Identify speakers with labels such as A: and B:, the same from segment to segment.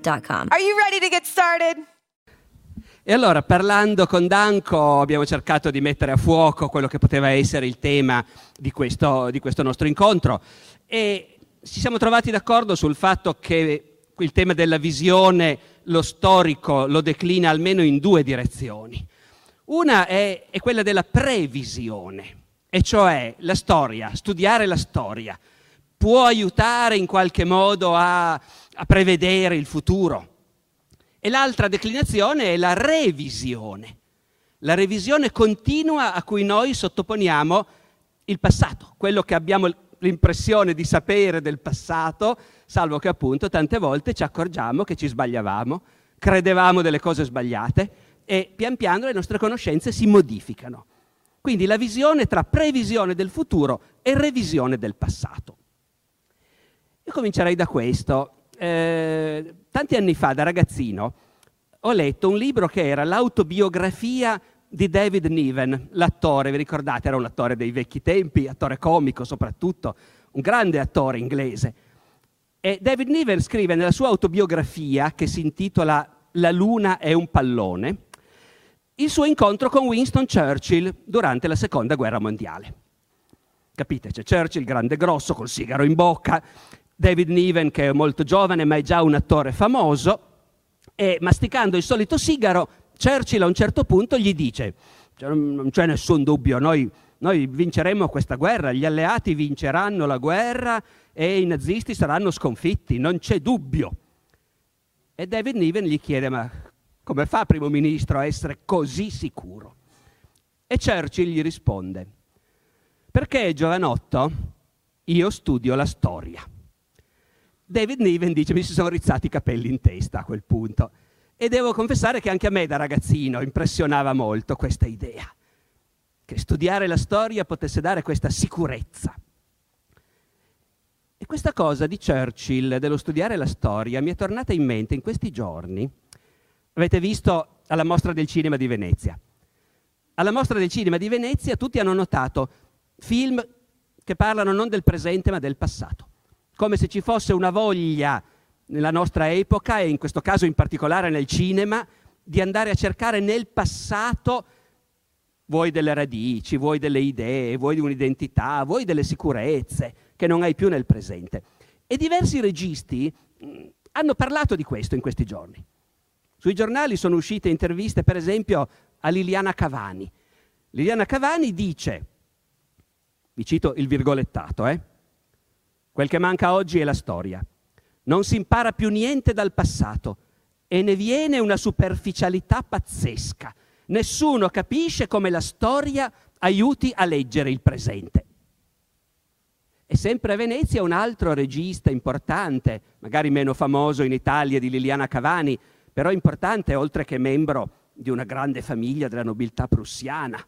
A: I.com.
B: Are you ready to get started?
C: E allora, parlando con Danco, abbiamo cercato di mettere a fuoco quello che poteva essere il tema di questo, di questo nostro incontro e ci siamo trovati d'accordo sul fatto che il tema della visione, lo storico, lo declina almeno in due direzioni. Una è, è quella della previsione, e cioè la storia, studiare la storia può aiutare in qualche modo a, a prevedere il futuro. E l'altra declinazione è la revisione, la revisione continua a cui noi sottoponiamo il passato, quello che abbiamo l'impressione di sapere del passato, salvo che appunto tante volte ci accorgiamo che ci sbagliavamo, credevamo delle cose sbagliate e pian piano le nostre conoscenze si modificano. Quindi la visione tra previsione del futuro e revisione del passato. Io comincerei da questo. Eh, tanti anni fa, da ragazzino, ho letto un libro che era l'autobiografia di David Niven, l'attore, vi ricordate, era un attore dei vecchi tempi, attore comico soprattutto, un grande attore inglese. E David Niven scrive nella sua autobiografia, che si intitola La luna è un pallone, il suo incontro con Winston Churchill durante la seconda guerra mondiale. Capite, c'è Churchill, grande grosso, col sigaro in bocca, David Niven, che è molto giovane ma è già un attore famoso, e masticando il solito sigaro, Churchill a un certo punto gli dice, non c'è nessun dubbio, noi, noi vinceremo questa guerra, gli alleati vinceranno la guerra e i nazisti saranno sconfitti, non c'è dubbio. E David Niven gli chiede, ma come fa primo ministro a essere così sicuro? E Churchill gli risponde, perché giovanotto io studio la storia. David Niven dice mi si sono rizzati i capelli in testa a quel punto. E devo confessare che anche a me da ragazzino impressionava molto questa idea, che studiare la storia potesse dare questa sicurezza. E questa cosa di Churchill, dello studiare la storia, mi è tornata in mente in questi giorni. Avete visto alla mostra del cinema di Venezia. Alla mostra del cinema di Venezia tutti hanno notato film che parlano non del presente ma del passato come se ci fosse una voglia nella nostra epoca e in questo caso in particolare nel cinema di andare a cercare nel passato vuoi delle radici, vuoi delle idee, vuoi di un'identità, vuoi delle sicurezze che non hai più nel presente. E diversi registi mh, hanno parlato di questo in questi giorni. Sui giornali sono uscite interviste, per esempio, a Liliana Cavani. Liliana Cavani dice, vi cito il virgolettato, eh, Quel che manca oggi è la storia. Non si impara più niente dal passato e ne viene una superficialità pazzesca. Nessuno capisce come la storia aiuti a leggere il presente. E sempre a Venezia un altro regista importante, magari meno famoso in Italia di Liliana Cavani, però importante oltre che membro di una grande famiglia della nobiltà prussiana,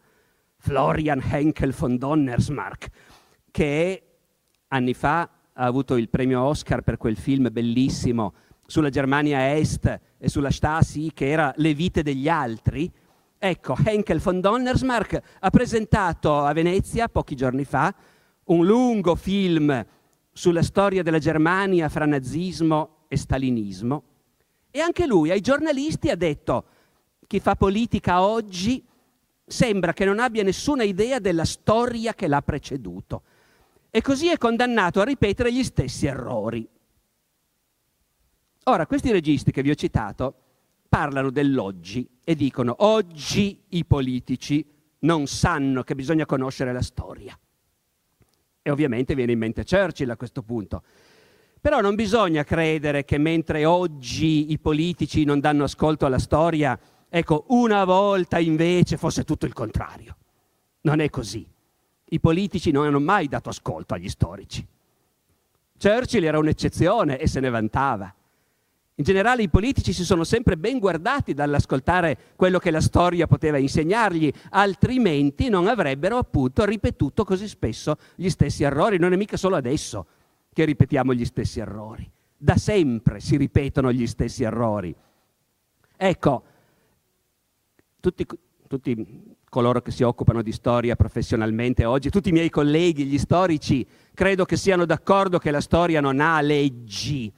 C: Florian Henkel von Donnersmarck, che anni fa ha avuto il premio Oscar per quel film bellissimo sulla Germania Est e sulla Stasi che era Le vite degli altri. Ecco, Henkel von Donnersmarck ha presentato a Venezia pochi giorni fa un lungo film sulla storia della Germania fra nazismo e stalinismo e anche lui ai giornalisti ha detto chi fa politica oggi sembra che non abbia nessuna idea della storia che l'ha preceduto e così è condannato a ripetere gli stessi errori. Ora, questi registi che vi ho citato parlano dell'oggi e dicono oggi i politici non sanno che bisogna conoscere la storia. E ovviamente viene in mente Churchill a questo punto. Però non bisogna credere che mentre oggi i politici non danno ascolto alla storia, ecco, una volta invece fosse tutto il contrario. Non è così. I politici non hanno mai dato ascolto agli storici. Churchill era un'eccezione e se ne vantava. In generale i politici si sono sempre ben guardati dall'ascoltare quello che la storia poteva insegnargli, altrimenti non avrebbero appunto ripetuto così spesso gli stessi errori. Non è mica solo adesso che ripetiamo gli stessi errori. Da sempre si ripetono gli stessi errori. Ecco, tutti, tutti coloro che si occupano di storia professionalmente oggi, tutti i miei colleghi, gli storici, credo che siano d'accordo che la storia non ha leggi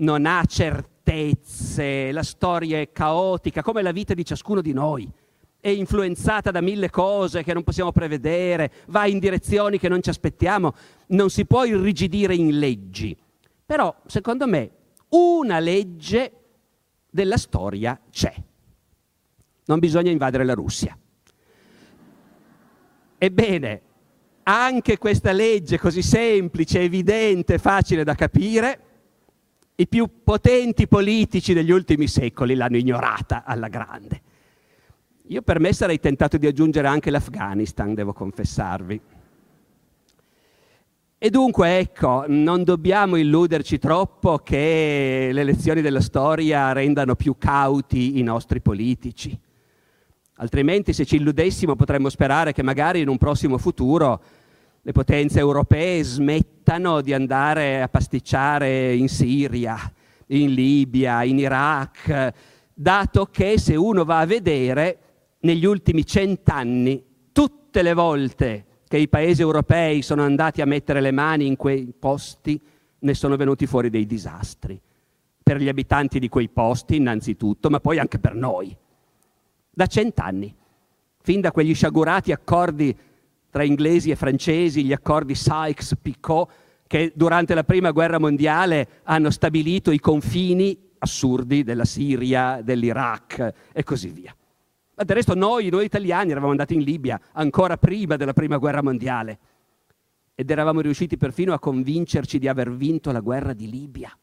C: non ha certezze, la storia è caotica, come la vita di ciascuno di noi. È influenzata da mille cose che non possiamo prevedere, va in direzioni che non ci aspettiamo, non si può irrigidire in leggi. Però, secondo me, una legge della storia c'è. Non bisogna invadere la Russia. Ebbene, anche questa legge così semplice, evidente, facile da capire, i più potenti politici degli ultimi secoli l'hanno ignorata alla grande. Io per me sarei tentato di aggiungere anche l'Afghanistan, devo confessarvi. E dunque, ecco, non dobbiamo illuderci troppo che le lezioni della storia rendano più cauti i nostri politici. Altrimenti, se ci illudessimo, potremmo sperare che magari in un prossimo futuro le potenze europee smettano di andare a pasticciare in Siria, in Libia, in Iraq, dato che se uno va a vedere negli ultimi cent'anni, tutte le volte che i paesi europei sono andati a mettere le mani in quei posti, ne sono venuti fuori dei disastri. Per gli abitanti di quei posti innanzitutto, ma poi anche per noi. Da cent'anni, fin da quegli sciagurati accordi tra inglesi e francesi, gli accordi Sykes-Picot, che durante la prima guerra mondiale hanno stabilito i confini assurdi della Siria, dell'Iraq e così via. Ma del resto noi, noi italiani, eravamo andati in Libia ancora prima della prima guerra mondiale ed eravamo riusciti perfino a convincerci di aver vinto la guerra di Libia.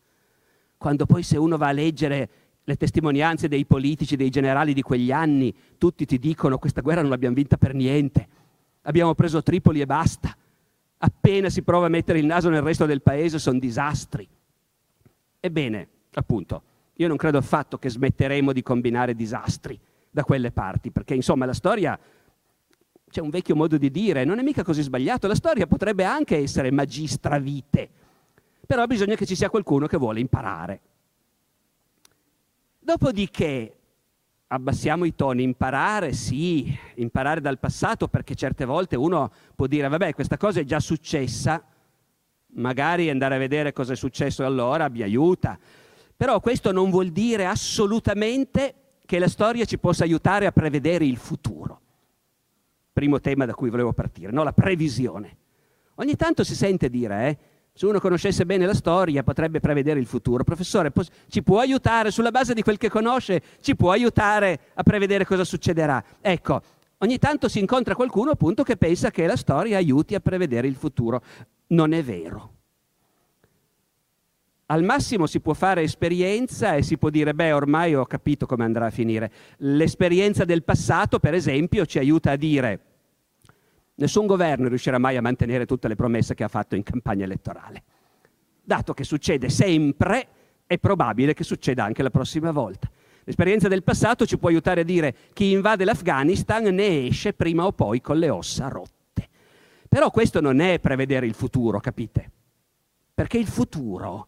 C: Quando poi se uno va a leggere le testimonianze dei politici, dei generali di quegli anni, tutti ti dicono questa guerra non l'abbiamo vinta per niente, abbiamo preso Tripoli e basta. Appena si prova a mettere il naso nel resto del paese sono disastri. Ebbene, appunto, io non credo affatto che smetteremo di combinare disastri da quelle parti, perché insomma la storia, c'è un vecchio modo di dire, non è mica così sbagliato, la storia potrebbe anche essere magistra vite, però bisogna che ci sia qualcuno che vuole imparare. Dopodiché, abbassiamo i toni, imparare sì, imparare dal passato perché certe volte uno può dire vabbè questa cosa è già successa, magari andare a vedere cosa è successo allora mi aiuta, però questo non vuol dire assolutamente che la storia ci possa aiutare a prevedere il futuro. Primo tema da cui volevo partire, no? la previsione. Ogni tanto si sente dire, eh, se uno conoscesse bene la storia potrebbe prevedere il futuro. Professore, ci può aiutare, sulla base di quel che conosce, ci può aiutare a prevedere cosa succederà. Ecco, ogni tanto si incontra qualcuno appunto che pensa che la storia aiuti a prevedere il futuro. Non è vero. Al massimo si può fare esperienza e si può dire, beh, ormai ho capito come andrà a finire. L'esperienza del passato, per esempio, ci aiuta a dire, Nessun governo riuscirà mai a mantenere tutte le promesse che ha fatto in campagna elettorale. Dato che succede sempre, è probabile che succeda anche la prossima volta. L'esperienza del passato ci può aiutare a dire chi invade l'Afghanistan ne esce prima o poi con le ossa rotte. Però questo non è prevedere il futuro, capite? Perché il futuro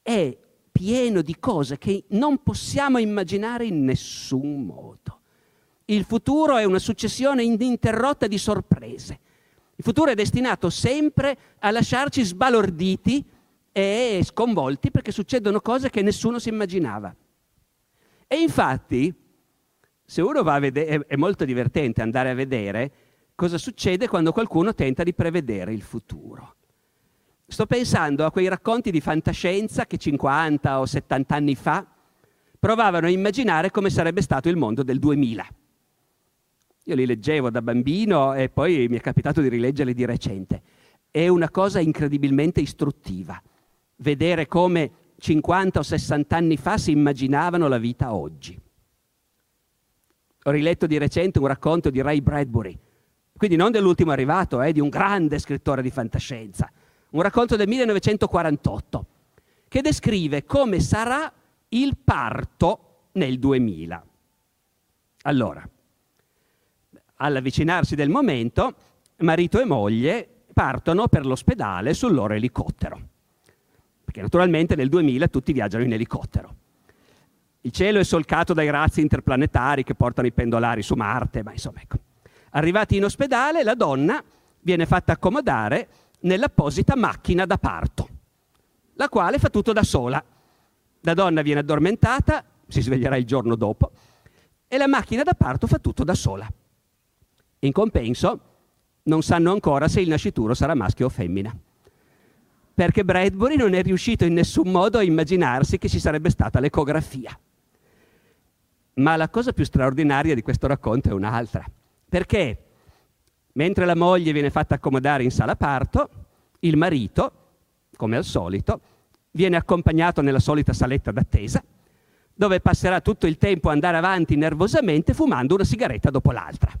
C: è pieno di cose che non possiamo immaginare in nessun modo. Il futuro è una successione ininterrotta di sorprese. Il futuro è destinato sempre a lasciarci sbalorditi e sconvolti perché succedono cose che nessuno si immaginava. E infatti, se uno va a vedere, è molto divertente andare a vedere cosa succede quando qualcuno tenta di prevedere il futuro. Sto pensando a quei racconti di fantascienza che 50 o 70 anni fa provavano a immaginare come sarebbe stato il mondo del 2000. Io li leggevo da bambino e poi mi è capitato di rileggerli di recente. È una cosa incredibilmente istruttiva vedere come 50 o 60 anni fa si immaginavano la vita oggi. Ho riletto di recente un racconto di Ray Bradbury, quindi non dell'ultimo arrivato, eh, di un grande scrittore di fantascienza, un racconto del 1948, che descrive come sarà il parto nel 2000. Allora, all'avvicinarsi del momento, marito e moglie partono per l'ospedale sul loro elicottero, perché naturalmente nel 2000 tutti viaggiano in elicottero. Il cielo è solcato dai razzi interplanetari che portano i pendolari su Marte, ma insomma ecco. Arrivati in ospedale, la donna viene fatta accomodare nell'apposita macchina da parto, la quale fa tutto da sola. La donna viene addormentata, si sveglierà il giorno dopo, e la macchina da parto fa tutto da sola. In compenso, non sanno ancora se il nascituro sarà maschio o femmina. Perché Bradbury non è riuscito in nessun modo a immaginarsi che ci sarebbe stata l'ecografia. Ma la cosa più straordinaria di questo racconto è un'altra. Perché mentre la moglie viene fatta accomodare in sala parto, il marito, come al solito, viene accompagnato nella solita saletta d'attesa, dove passerà tutto il tempo a andare avanti nervosamente fumando una sigaretta dopo l'altra.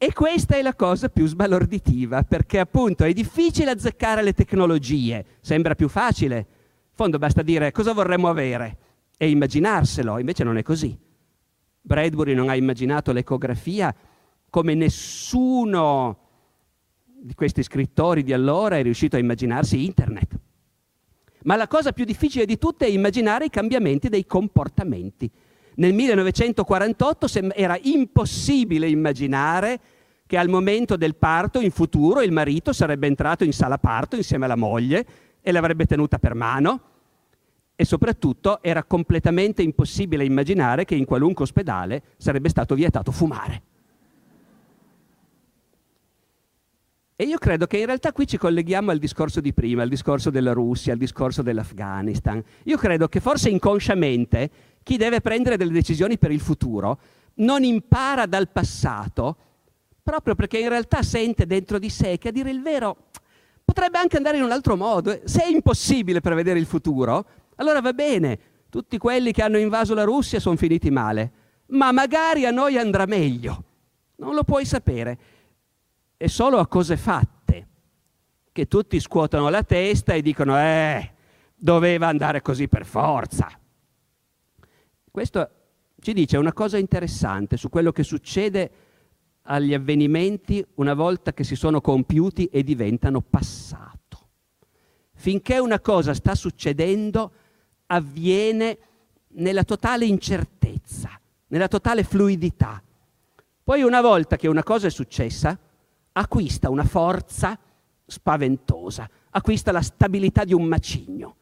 C: E questa è la cosa più sbalorditiva, perché appunto è difficile azzeccare le tecnologie, sembra più facile. In fondo basta dire cosa vorremmo avere e immaginarselo, invece non è così. Bradbury non ha immaginato l'ecografia come nessuno di questi scrittori di allora è riuscito a immaginarsi internet. Ma la cosa più difficile di tutte è immaginare i cambiamenti dei comportamenti. Nel 1948 era impossibile immaginare che al momento del parto in futuro il marito sarebbe entrato in sala parto insieme alla moglie e l'avrebbe tenuta per mano e soprattutto era completamente impossibile immaginare che in qualunque ospedale sarebbe stato vietato fumare. E io credo che in realtà qui ci colleghiamo al discorso di prima, al discorso della Russia, al discorso dell'Afghanistan. Io credo che forse inconsciamente chi deve prendere delle decisioni per il futuro non impara dal passato, proprio perché in realtà sente dentro di sé che a dire il vero potrebbe anche andare in un altro modo. Se è impossibile prevedere il futuro, allora va bene, tutti quelli che hanno invaso la Russia sono finiti male, ma magari a noi andrà meglio. Non lo puoi sapere. È solo a cose fatte che tutti scuotono la testa e dicono, eh, doveva andare così per forza. Questo ci dice una cosa interessante su quello che succede agli avvenimenti una volta che si sono compiuti e diventano passato. Finché una cosa sta succedendo, avviene nella totale incertezza, nella totale fluidità. Poi una volta che una cosa è successa, acquista una forza spaventosa, acquista la stabilità di un macigno.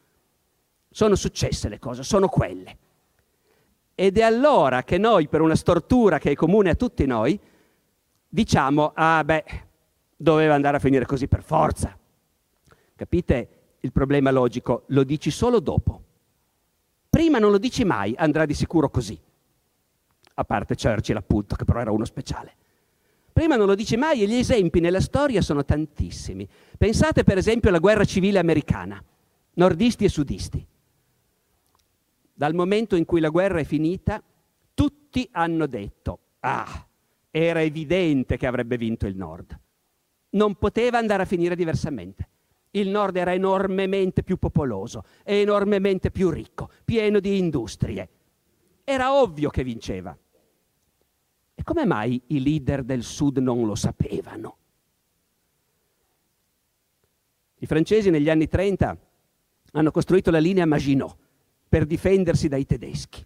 C: Sono successe le cose, sono quelle. Ed è allora che noi, per una stortura che è comune a tutti noi, diciamo, ah beh, doveva andare a finire così per forza. Capite il problema logico? Lo dici solo dopo. Prima non lo dici mai, andrà di sicuro così. A parte Churchill, appunto, che però era uno speciale. Prima non lo dici mai e gli esempi nella storia sono tantissimi. Pensate per esempio alla guerra civile americana, nordisti e sudisti. Dal momento in cui la guerra è finita, tutti hanno detto, ah, era evidente che avrebbe vinto il nord. Non poteva andare a finire diversamente il nord era enormemente più popoloso, enormemente più ricco, pieno di industrie. Era ovvio che vinceva. Come mai i leader del sud non lo sapevano? I francesi negli anni 30 hanno costruito la linea Maginot per difendersi dai tedeschi.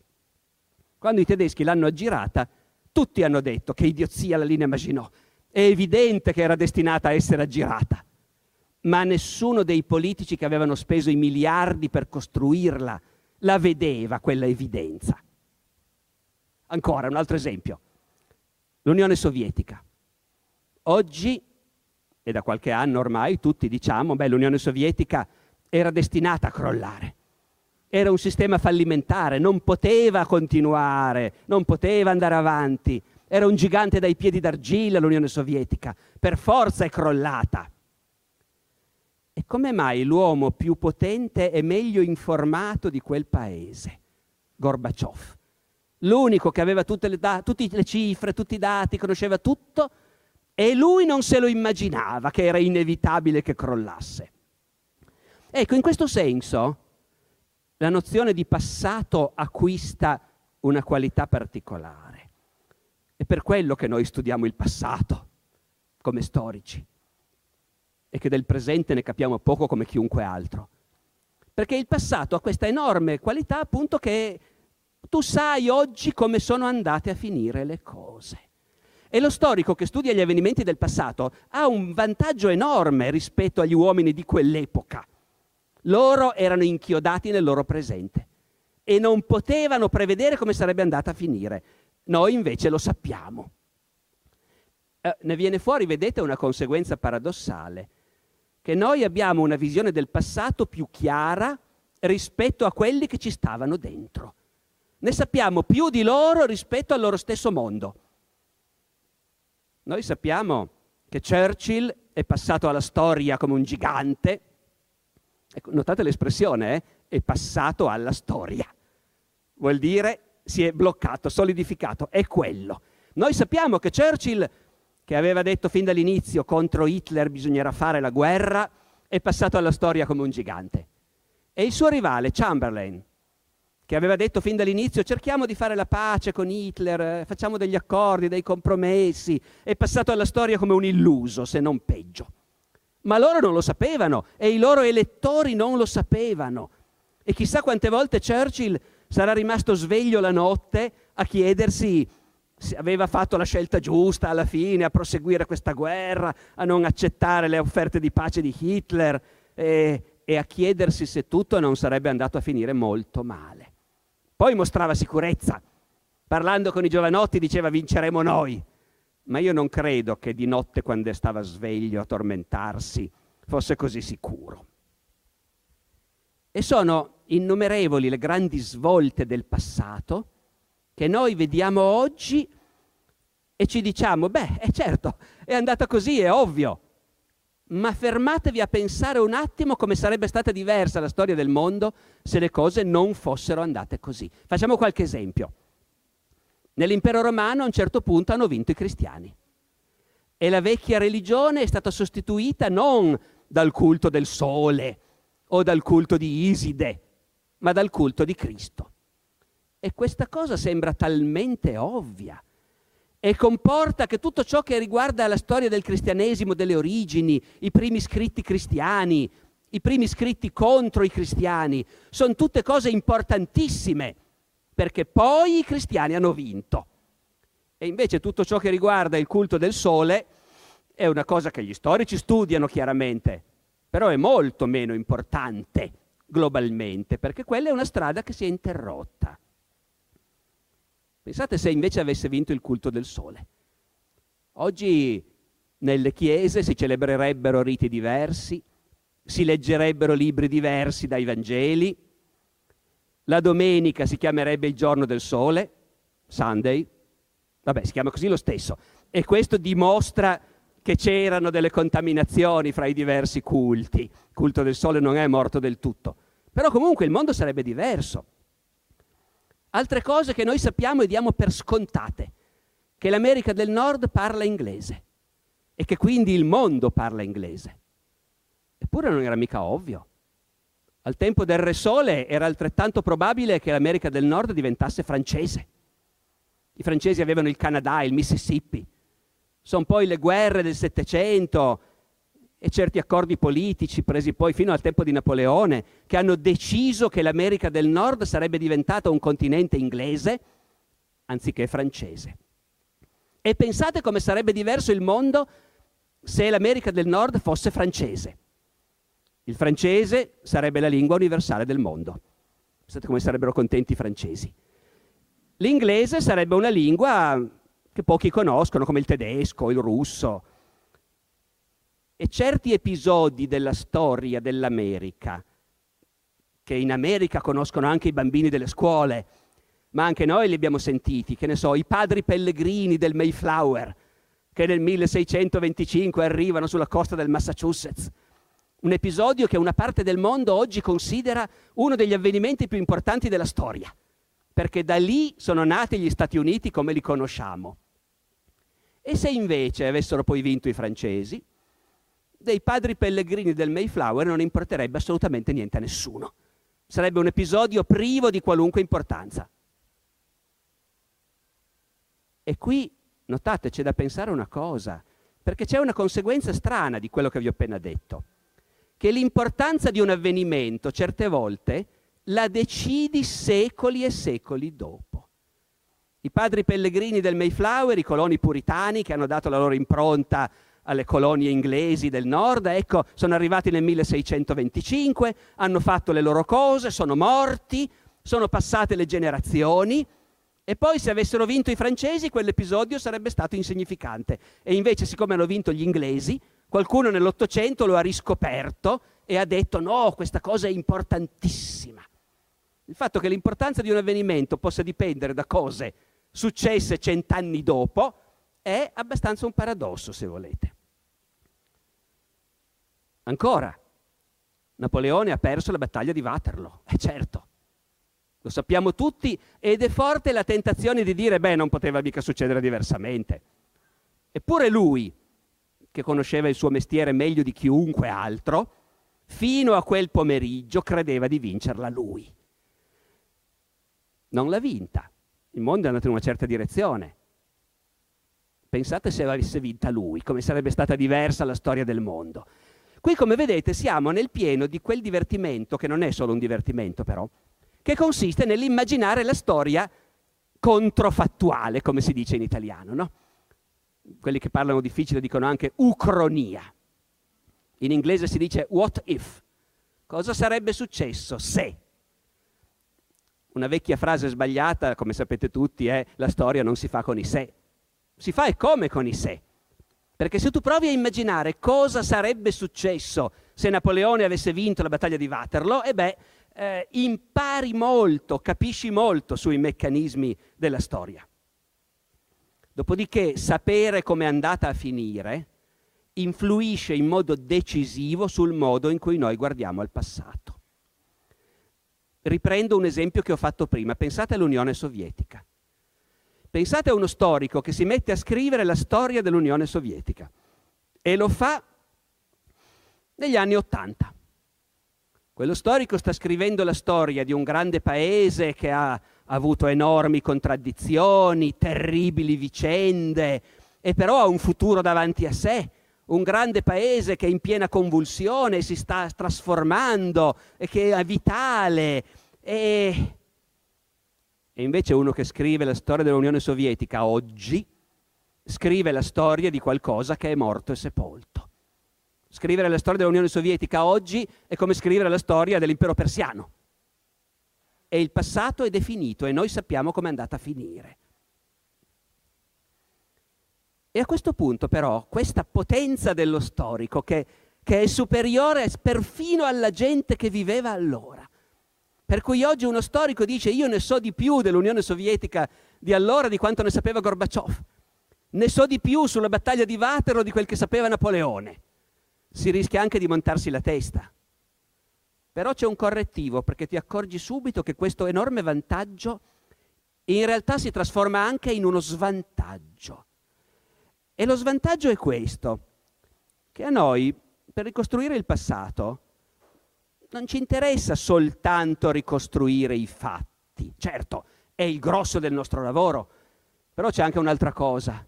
C: Quando i tedeschi l'hanno aggirata, tutti hanno detto che idiozia la linea Maginot. È evidente che era destinata a essere aggirata ma nessuno dei politici che avevano speso i miliardi per costruirla la vedeva quella evidenza. Ancora un altro esempio, l'Unione Sovietica. Oggi, e da qualche anno ormai, tutti diciamo, beh, l'Unione Sovietica era destinata a crollare. era un sistema fallimentare, non poteva continuare, non poteva andare avanti. Era un gigante dai piedi d'argilla l'Unione Sovietica, per forza è crollata. E come mai l'uomo più potente e meglio informato di quel paese? Gorbaciov. L'unico che aveva tutte le, da- tutte le cifre, tutti i dati, conosceva tutto, e lui non se lo immaginava che era inevitabile che crollasse. Ecco, in questo senso la nozione di passato acquista una qualità particolare. È per quello che noi studiamo il passato come storici e che del presente ne capiamo poco come chiunque altro. Perché il passato ha questa enorme qualità appunto che tu sai oggi come sono andate a finire le cose. E lo storico che studia gli avvenimenti del passato ha un vantaggio enorme rispetto agli uomini di quell'epoca. Loro erano inchiodati nel loro presente e non potevano prevedere come sarebbe andata a finire. Noi invece lo sappiamo. Eh, ne viene fuori, vedete, una conseguenza paradossale, che noi abbiamo una visione del passato più chiara rispetto a quelli che ci stavano dentro. Ne sappiamo più di loro rispetto al loro stesso mondo. Noi sappiamo che Churchill è passato alla storia come un gigante, Ecco, notate l'espressione, eh? è passato alla storia. Vuol dire si è bloccato, solidificato, è quello. Noi sappiamo che Churchill, che aveva detto fin dall'inizio contro Hitler bisognerà fare la guerra, è passato alla storia come un gigante. E il suo rivale, Chamberlain, che aveva detto fin dall'inizio cerchiamo di fare la pace con Hitler, eh, facciamo degli accordi, dei compromessi, è passato alla storia come un illuso, se non peggio. Ma loro non lo sapevano e i loro elettori non lo sapevano. E chissà quante volte Churchill sarà rimasto sveglio la notte a chiedersi se aveva fatto la scelta giusta alla fine, a proseguire questa guerra, a non accettare le offerte di pace di Hitler e, e a chiedersi se tutto non sarebbe andato a finire molto male. Poi mostrava sicurezza. Parlando con i giovanotti diceva vinceremo noi ma io non credo che di notte quando stava sveglio a tormentarsi fosse così sicuro. E sono innumerevoli le grandi svolte del passato che noi vediamo oggi e ci diciamo, beh, è certo, è andata così, è ovvio, ma fermatevi a pensare un attimo come sarebbe stata diversa la storia del mondo se le cose non fossero andate così. Facciamo qualche esempio. Nell'impero romano a un certo punto hanno vinto i cristiani e la vecchia religione è stata sostituita non dal culto del sole o dal culto di Iside, ma dal culto di Cristo. E questa cosa sembra talmente ovvia e comporta che tutto ciò che riguarda la storia del cristianesimo, delle origini, i primi scritti cristiani, i primi scritti contro i cristiani, sono tutte cose importantissime perché poi i cristiani hanno vinto. E invece tutto ciò che riguarda il culto del sole è una cosa che gli storici studiano chiaramente, però è molto meno importante globalmente, perché quella è una strada che si è interrotta. Pensate se invece avesse vinto il culto del sole. Oggi nelle chiese si celebrerebbero riti diversi, si leggerebbero libri diversi dai Vangeli, la domenica si chiamerebbe il giorno del sole, Sunday, vabbè si chiama così lo stesso, e questo dimostra che c'erano delle contaminazioni fra i diversi culti. Il culto del sole non è morto del tutto, però comunque il mondo sarebbe diverso. Altre cose che noi sappiamo e diamo per scontate, che l'America del Nord parla inglese e che quindi il mondo parla inglese. Eppure non era mica ovvio. Al tempo del Re Sole era altrettanto probabile che l'America del Nord diventasse francese. I francesi avevano il Canada, il Mississippi. Sono poi le guerre del Settecento e certi accordi politici presi poi fino al tempo di Napoleone che hanno deciso che l'America del Nord sarebbe diventata un continente inglese anziché francese. E pensate come sarebbe diverso il mondo se l'America del Nord fosse francese. Il francese sarebbe la lingua universale del mondo. Pensate come sarebbero contenti i francesi. L'inglese sarebbe una lingua che pochi conoscono, come il tedesco, il russo. E certi episodi della storia dell'America che in America conoscono anche i bambini delle scuole, ma anche noi li abbiamo sentiti, che ne so, i padri pellegrini del Mayflower, che nel 1625 arrivano sulla costa del Massachusetts. Un episodio che una parte del mondo oggi considera uno degli avvenimenti più importanti della storia, perché da lì sono nati gli Stati Uniti come li conosciamo. E se invece avessero poi vinto i francesi, dei padri pellegrini del Mayflower non importerebbe assolutamente niente a nessuno. Sarebbe un episodio privo di qualunque importanza. E qui, notate, c'è da pensare una cosa, perché c'è una conseguenza strana di quello che vi ho appena detto, che l'importanza di un avvenimento certe volte la decidi secoli e secoli dopo. I padri pellegrini del Mayflower, i coloni puritani che hanno dato la loro impronta alle colonie inglesi del nord, ecco, sono arrivati nel 1625, hanno fatto le loro cose, sono morti, sono passate le generazioni e poi se avessero vinto i francesi quell'episodio sarebbe stato insignificante. E invece siccome hanno vinto gli inglesi, qualcuno nell'Ottocento lo ha riscoperto e ha detto no, questa cosa è importantissima. Il fatto che l'importanza di un avvenimento possa dipendere da cose successe cent'anni dopo è abbastanza un paradosso, se volete. Ancora, Napoleone ha perso la battaglia di Waterloo, è certo. Lo sappiamo tutti ed è forte la tentazione di dire, beh, non poteva mica succedere diversamente. Eppure lui, che conosceva il suo mestiere meglio di chiunque altro, fino a quel pomeriggio credeva di vincerla lui. Non l'ha vinta. Il mondo è andato in una certa direzione. Pensate se avesse vinta lui, come sarebbe stata diversa la storia del mondo. Qui, come vedete, siamo nel pieno di quel divertimento, che non è solo un divertimento però, che consiste nell'immaginare la storia controfattuale, come si dice in italiano, no? Quelli che parlano difficile dicono anche ucronia. In inglese si dice what if. Cosa sarebbe successo se? Una vecchia frase sbagliata, come sapete tutti, è la storia non si fa con i se. Si fa e come con i se. Perché se tu provi a immaginare cosa sarebbe successo se Napoleone avesse vinto la battaglia di Waterloo, e beh, eh, impari molto, capisci molto sui meccanismi della storia. Dopodiché sapere come è andata a finire influisce in modo decisivo sul modo in cui noi guardiamo al passato. Riprendo un esempio che ho fatto prima, pensate all'Unione Sovietica. Pensate a uno storico che si mette a scrivere la storia dell'Unione Sovietica e lo fa negli anni Ottanta. Quello storico sta scrivendo la storia di un grande paese che ha avuto enormi contraddizioni, terribili vicende, e però ha un futuro davanti a sé. Un grande paese che è in piena convulsione, si sta trasformando e che è vitale. E, e invece uno che scrive la storia dell'Unione Sovietica oggi, scrive la storia di qualcosa che è morto e sepolto. Scrivere la storia dell'Unione Sovietica oggi è come scrivere la storia dell'impero persiano. E il passato è definito e noi sappiamo come è andata a finire. E a questo punto però questa potenza dello storico che, che è superiore perfino alla gente che viveva allora, per cui oggi uno storico dice io ne so di più dell'Unione Sovietica di allora di quanto ne sapeva Gorbaciov, ne so di più sulla battaglia di Waterloo di quel che sapeva Napoleone si rischia anche di montarsi la testa. Però c'è un correttivo perché ti accorgi subito che questo enorme vantaggio in realtà si trasforma anche in uno svantaggio. E lo svantaggio è questo, che a noi, per ricostruire il passato, non ci interessa soltanto ricostruire i fatti. Certo, è il grosso del nostro lavoro, però c'è anche un'altra cosa.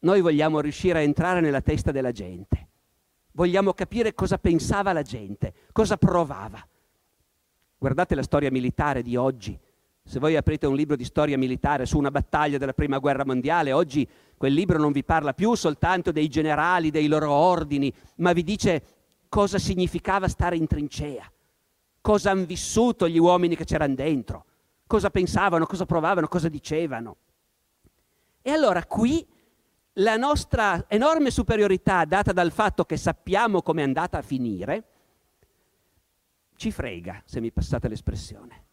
C: Noi vogliamo riuscire a entrare nella testa della gente vogliamo capire cosa pensava la gente, cosa provava. Guardate la storia militare di oggi. Se voi aprite un libro di storia militare su una battaglia della Prima Guerra Mondiale, oggi quel libro non vi parla più soltanto dei generali, dei loro ordini, ma vi dice cosa significava stare in trincea, cosa hanno vissuto gli uomini che c'erano dentro, cosa pensavano, cosa provavano, cosa dicevano. E allora qui la nostra enorme superiorità data dal fatto che sappiamo come è andata a finire ci frega, se mi passate l'espressione.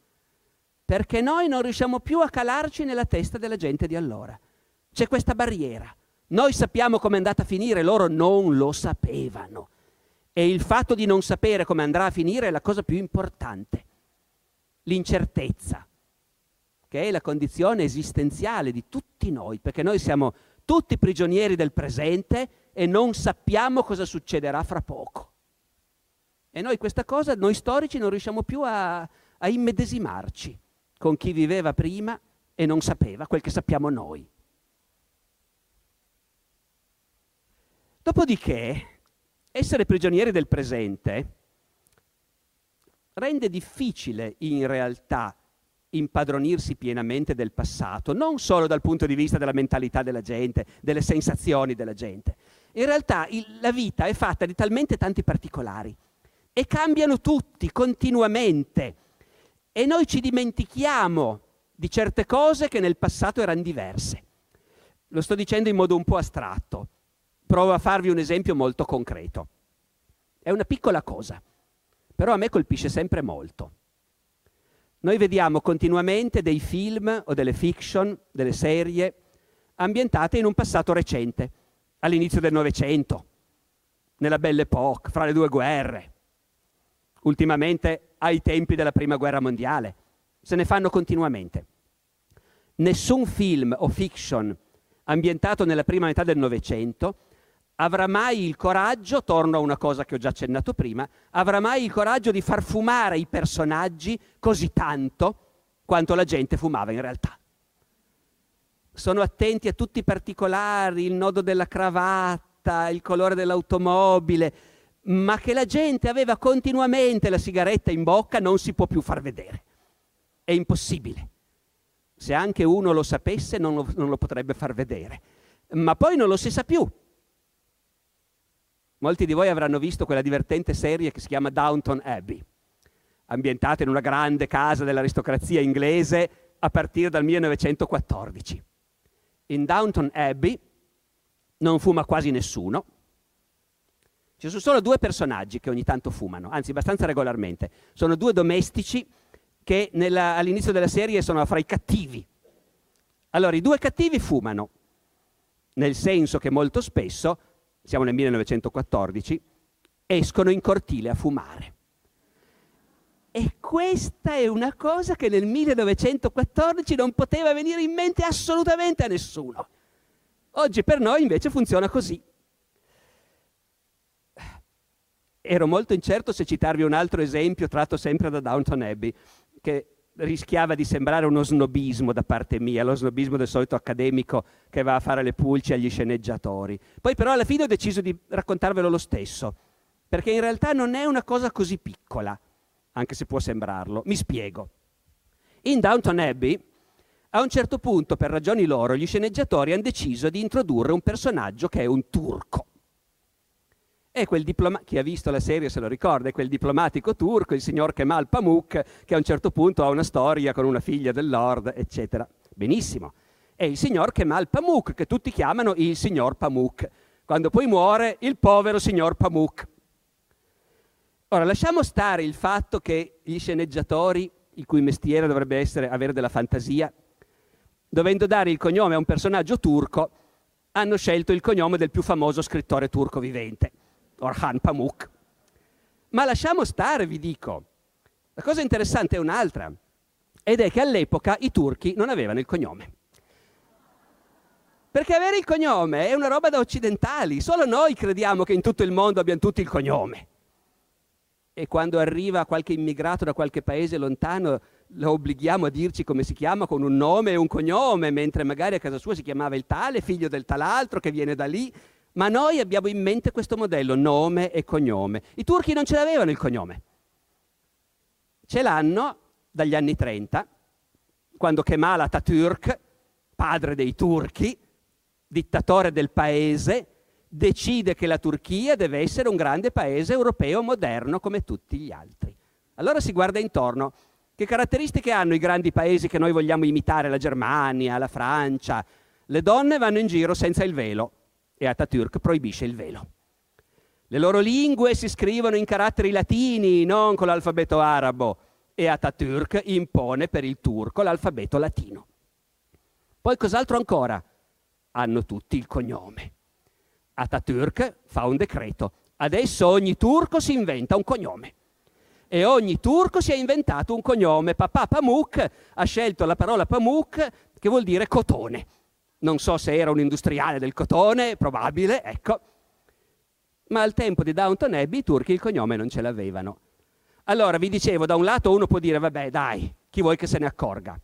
C: Perché noi non riusciamo più a calarci nella testa della gente di allora. C'è questa barriera. Noi sappiamo come è andata a finire, loro non lo sapevano. E il fatto di non sapere come andrà a finire è la cosa più importante. L'incertezza, che è la condizione esistenziale di tutti noi, perché noi siamo tutti prigionieri del presente e non sappiamo cosa succederà fra poco. E noi questa cosa, noi storici, non riusciamo più a, a immedesimarci con chi viveva prima e non sapeva quel che sappiamo noi. Dopodiché, essere prigionieri del presente rende difficile in realtà impadronirsi pienamente del passato, non solo dal punto di vista della mentalità della gente, delle sensazioni della gente. In realtà il, la vita è fatta di talmente tanti particolari e cambiano tutti continuamente e noi ci dimentichiamo di certe cose che nel passato erano diverse. Lo sto dicendo in modo un po' astratto. Provo a farvi un esempio molto concreto. È una piccola cosa, però a me colpisce sempre molto. Noi vediamo continuamente dei film o delle fiction, delle serie ambientate in un passato recente, all'inizio del Novecento, nella Belle Époque, fra le due guerre, ultimamente ai tempi della Prima Guerra Mondiale. Se ne fanno continuamente. Nessun film o fiction ambientato nella prima metà del Novecento avrà mai il coraggio, torno a una cosa che ho già accennato prima, avrà mai il coraggio di far fumare i personaggi così tanto quanto la gente fumava in realtà. Sono attenti a tutti i particolari, il nodo della cravatta, il colore dell'automobile, ma che la gente aveva continuamente la sigaretta in bocca non si può più far vedere. È impossibile. Se anche uno lo sapesse non lo, non lo potrebbe far vedere. Ma poi non lo si sa più Molti di voi avranno visto quella divertente serie che si chiama Downton Abbey, ambientata in una grande casa dell'aristocrazia inglese a partire dal 1914. In Downton Abbey non fuma quasi nessuno. Ci sono solo due personaggi che ogni tanto fumano, anzi abbastanza regolarmente. Sono due domestici che nella, all'inizio della serie sono fra i cattivi. Allora, i due cattivi fumano, nel senso che molto spesso siamo nel 1914, escono in cortile a fumare. E questa è una cosa che nel 1914 non poteva venire in mente assolutamente a nessuno. Oggi per noi invece funziona così. Ero molto incerto se citarvi un altro esempio tratto sempre da Downton Abbey, che rischiava di sembrare uno snobismo da parte mia, lo snobismo del solito accademico che va a fare le pulci agli sceneggiatori. Poi però alla fine ho deciso di raccontarvelo lo stesso, perché in realtà non è una cosa così piccola, anche se può sembrarlo. Mi spiego. In Downton Abbey, a un certo punto, per ragioni loro, gli sceneggiatori hanno deciso di introdurre un personaggio che è un turco. È quel diplomatico, chi ha visto la serie se lo ricorda, è quel diplomatico turco, il signor Kemal Pamuk, che a un certo punto ha una storia con una figlia del Lord, eccetera. Benissimo. È il signor Kemal Pamuk, che tutti chiamano il signor Pamuk. Quando poi muore, il povero signor Pamuk. Ora, lasciamo stare il fatto che gli sceneggiatori, il cui mestiere dovrebbe essere avere della fantasia, dovendo dare il cognome a un personaggio turco, hanno scelto il cognome del più famoso scrittore turco vivente. Orhan Pamuk. Ma lasciamo stare, vi dico. La cosa interessante è un'altra, ed è che all'epoca i turchi non avevano il cognome. Perché avere il cognome è una roba da occidentali, solo noi crediamo che in tutto il mondo abbiamo tutti il cognome. E quando arriva qualche immigrato da qualche paese lontano lo obblighiamo a dirci come si chiama con un nome e un cognome, mentre magari a casa sua si chiamava il tale, figlio del tal'altro che viene da lì ma noi abbiamo in mente questo modello, nome e cognome. I turchi non ce l'avevano il cognome. Ce l'hanno dagli anni 30, quando Kemal Atatürk, padre dei turchi, dittatore del paese, decide che la Turchia deve essere un grande paese europeo moderno come tutti gli altri. Allora si guarda intorno. Che caratteristiche hanno i grandi paesi che noi vogliamo imitare? La Germania, la Francia. Le donne vanno in giro senza il velo e Atatürk proibisce il velo. Le loro lingue si scrivono in caratteri latini, non con l'alfabeto arabo, e Atatürk impone per il turco l'alfabeto latino. Poi cos'altro ancora? Hanno tutti il cognome. Atatürk fa un decreto. Adesso ogni turco si inventa un cognome. E ogni turco si è inventato un cognome. Papà Pamuk ha scelto la parola Pamuk che vuol dire cotone. Non so se era un industriale del cotone, probabile, ecco. Ma al tempo di Downton Abbey i turchi il cognome non ce l'avevano. Allora vi dicevo, da un lato uno può dire, vabbè dai, chi vuoi che se ne accorga?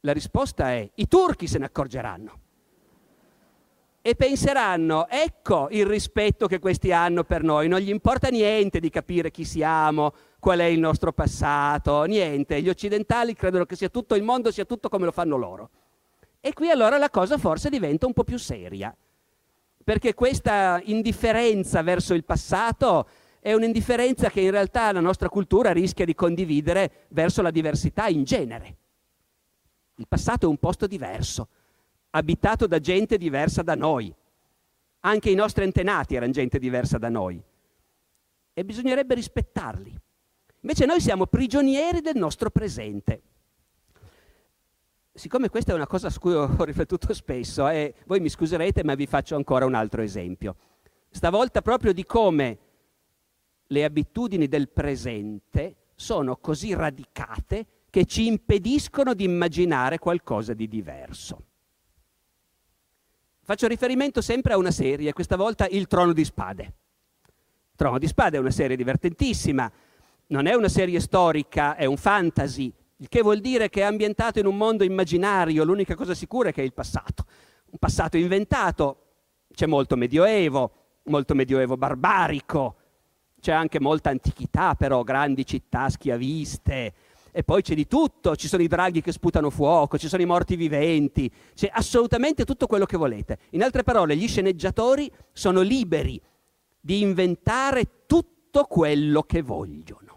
C: La risposta è, i turchi se ne accorgeranno e penseranno, ecco il rispetto che questi hanno per noi, non gli importa niente di capire chi siamo, qual è il nostro passato, niente, gli occidentali credono che sia tutto il mondo, sia tutto come lo fanno loro. E qui allora la cosa forse diventa un po' più seria, perché questa indifferenza verso il passato è un'indifferenza che in realtà la nostra cultura rischia di condividere verso la diversità in genere. Il passato è un posto diverso, abitato da gente diversa da noi. Anche i nostri antenati erano gente diversa da noi. E bisognerebbe rispettarli. Invece noi siamo prigionieri del nostro presente. Siccome questa è una cosa su cui ho riflettuto spesso, e voi mi scuserete, ma vi faccio ancora un altro esempio. Stavolta proprio di come le abitudini del presente sono così radicate che ci impediscono di immaginare qualcosa di diverso. Faccio riferimento sempre a una serie, questa volta Il Trono di Spade. Trono di Spade è una serie divertentissima, non è una serie storica, è un fantasy, il che vuol dire che è ambientato in un mondo immaginario, l'unica cosa sicura è che è il passato. Un passato inventato, c'è molto medioevo, molto medioevo barbarico, c'è anche molta antichità però, grandi città schiaviste, e poi c'è di tutto, ci sono i draghi che sputano fuoco, ci sono i morti viventi, c'è assolutamente tutto quello che volete. In altre parole, gli sceneggiatori sono liberi di inventare tutto quello che vogliono.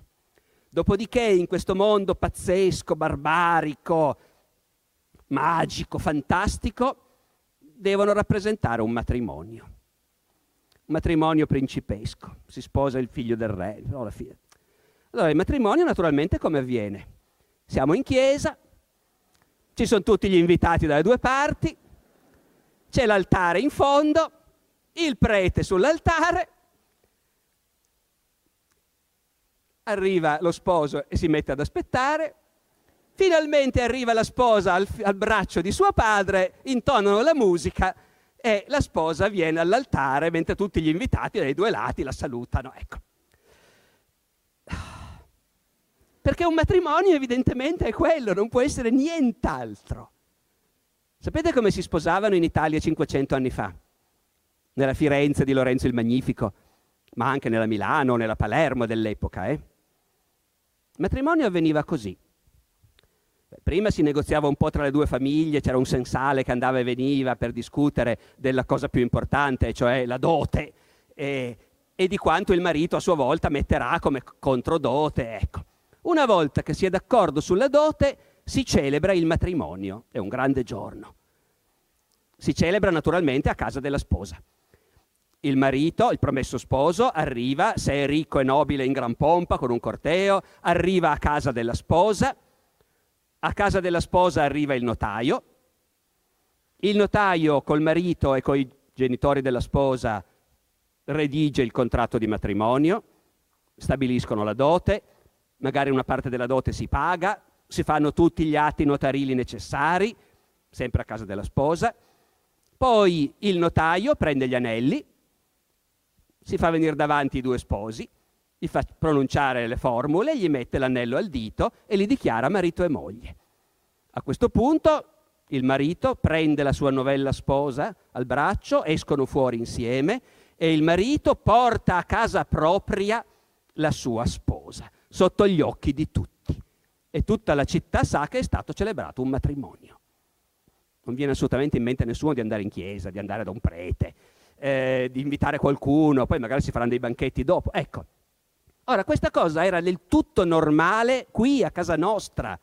C: Dopodiché in questo mondo pazzesco, barbarico, magico, fantastico, devono rappresentare un matrimonio. Un matrimonio principesco. Si sposa il figlio del re. No. Allora, il matrimonio naturalmente come avviene? Siamo in chiesa, ci sono tutti gli invitati dalle due parti, c'è l'altare in fondo, il prete sull'altare, arriva lo sposo e si mette ad aspettare, finalmente arriva la sposa al, al braccio di suo padre, intonano la musica e la sposa viene all'altare mentre tutti gli invitati dai due lati la salutano. Ecco. Perché un matrimonio evidentemente è quello, non può essere nient'altro. Sapete come si sposavano in Italia 500 anni fa? Nella Firenze di Lorenzo il Magnifico, ma anche nella Milano, nella Palermo dell'epoca. Eh? Matrimonio avveniva così. Prima si negoziava un po' tra le due famiglie, c'era un sensale che andava e veniva per discutere della cosa più importante, cioè la dote, e, e di quanto il marito a sua volta metterà come controdote. Ecco. Una volta che si è d'accordo sulla dote, si celebra il matrimonio, è un grande giorno. Si celebra naturalmente a casa della sposa. Il marito, il promesso sposo, arriva, se è ricco e nobile in gran pompa, con un corteo, arriva a casa della sposa, a casa della sposa arriva il notaio, il notaio col marito e con i genitori della sposa redige il contratto di matrimonio, stabiliscono la dote, magari una parte della dote si paga, si fanno tutti gli atti notarili necessari, sempre a casa della sposa, poi il notaio prende gli anelli, si fa venire davanti i due sposi, gli fa pronunciare le formule, gli mette l'anello al dito e li dichiara marito e moglie. A questo punto il marito prende la sua novella sposa al braccio, escono fuori insieme e il marito porta a casa propria la sua sposa sotto gli occhi di tutti. E tutta la città sa che è stato celebrato un matrimonio. Non viene assolutamente in mente a nessuno di andare in chiesa, di andare da un prete, eh, di invitare qualcuno, poi magari si faranno dei banchetti dopo. Ecco. Ora, questa cosa era del tutto normale qui a casa nostra,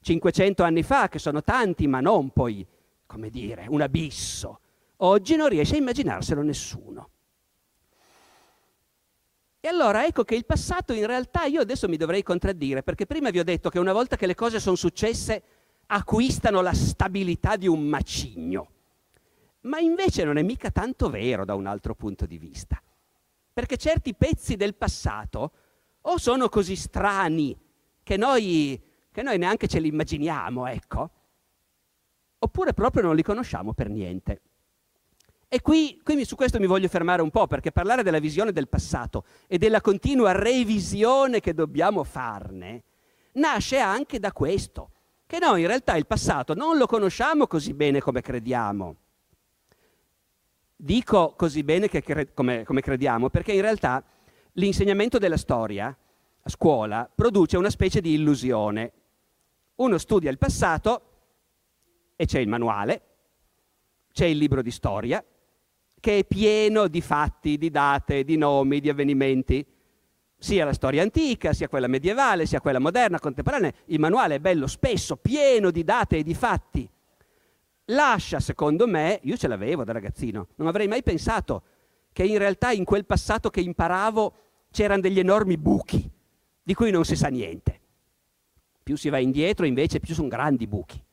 C: 500 anni fa, che sono tanti, ma non poi, come dire, un abisso. Oggi non riesce a immaginarselo nessuno. E allora ecco che il passato in realtà io adesso mi dovrei contraddire, perché prima vi ho detto che una volta che le cose sono successe acquistano la stabilità di un macigno. Ma invece non è mica tanto vero da un altro punto di vista. Perché certi pezzi del passato o sono così strani che noi, che noi neanche ce li immaginiamo, ecco, oppure proprio non li conosciamo per niente. E qui, qui, su questo mi voglio fermare un po', perché parlare della visione del passato e della continua revisione che dobbiamo farne nasce anche da questo, che noi in realtà il passato non lo conosciamo così bene come crediamo. Dico così bene cre- come, come crediamo, perché in realtà l'insegnamento della storia a scuola produce una specie di illusione. Uno studia il passato e c'è il manuale, c'è il libro di storia, che è pieno di fatti, di date, di nomi, di avvenimenti, sia la storia antica, sia quella medievale, sia quella moderna, contemporanea. Il manuale è bello spesso, pieno di date e di fatti. Lascia, secondo me, io ce l'avevo da ragazzino, non avrei mai pensato che in realtà in quel passato che imparavo c'erano degli enormi buchi di cui non si sa niente. Più si va indietro, invece, più sono grandi buchi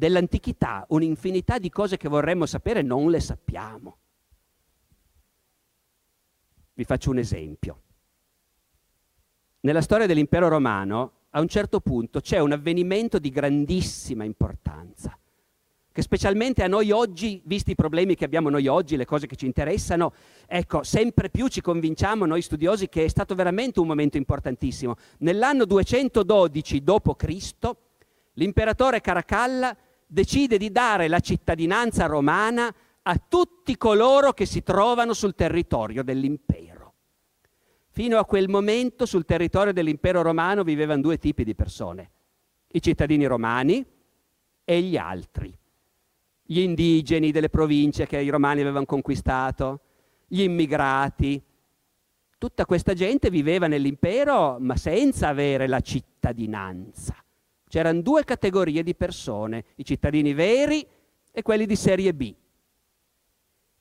C: dell'antichità un'infinità di cose che vorremmo sapere non le sappiamo. Vi faccio un esempio. Nella storia dell'impero romano, a un certo punto c'è un avvenimento di grandissima importanza, che specialmente a noi oggi, visti i problemi che abbiamo noi oggi, le cose che ci interessano, ecco, sempre più ci convinciamo noi studiosi che è stato veramente un momento importantissimo. Nell'anno 212 d.C., l'imperatore Caracalla decide di dare la cittadinanza romana a tutti coloro che si trovano sul territorio dell'impero. Fino a quel momento sul territorio dell'impero romano vivevano due tipi di persone, i cittadini romani e gli altri, gli indigeni delle province che i romani avevano conquistato, gli immigrati. Tutta questa gente viveva nell'impero ma senza avere la cittadinanza c'erano due categorie di persone, i cittadini veri e quelli di serie B.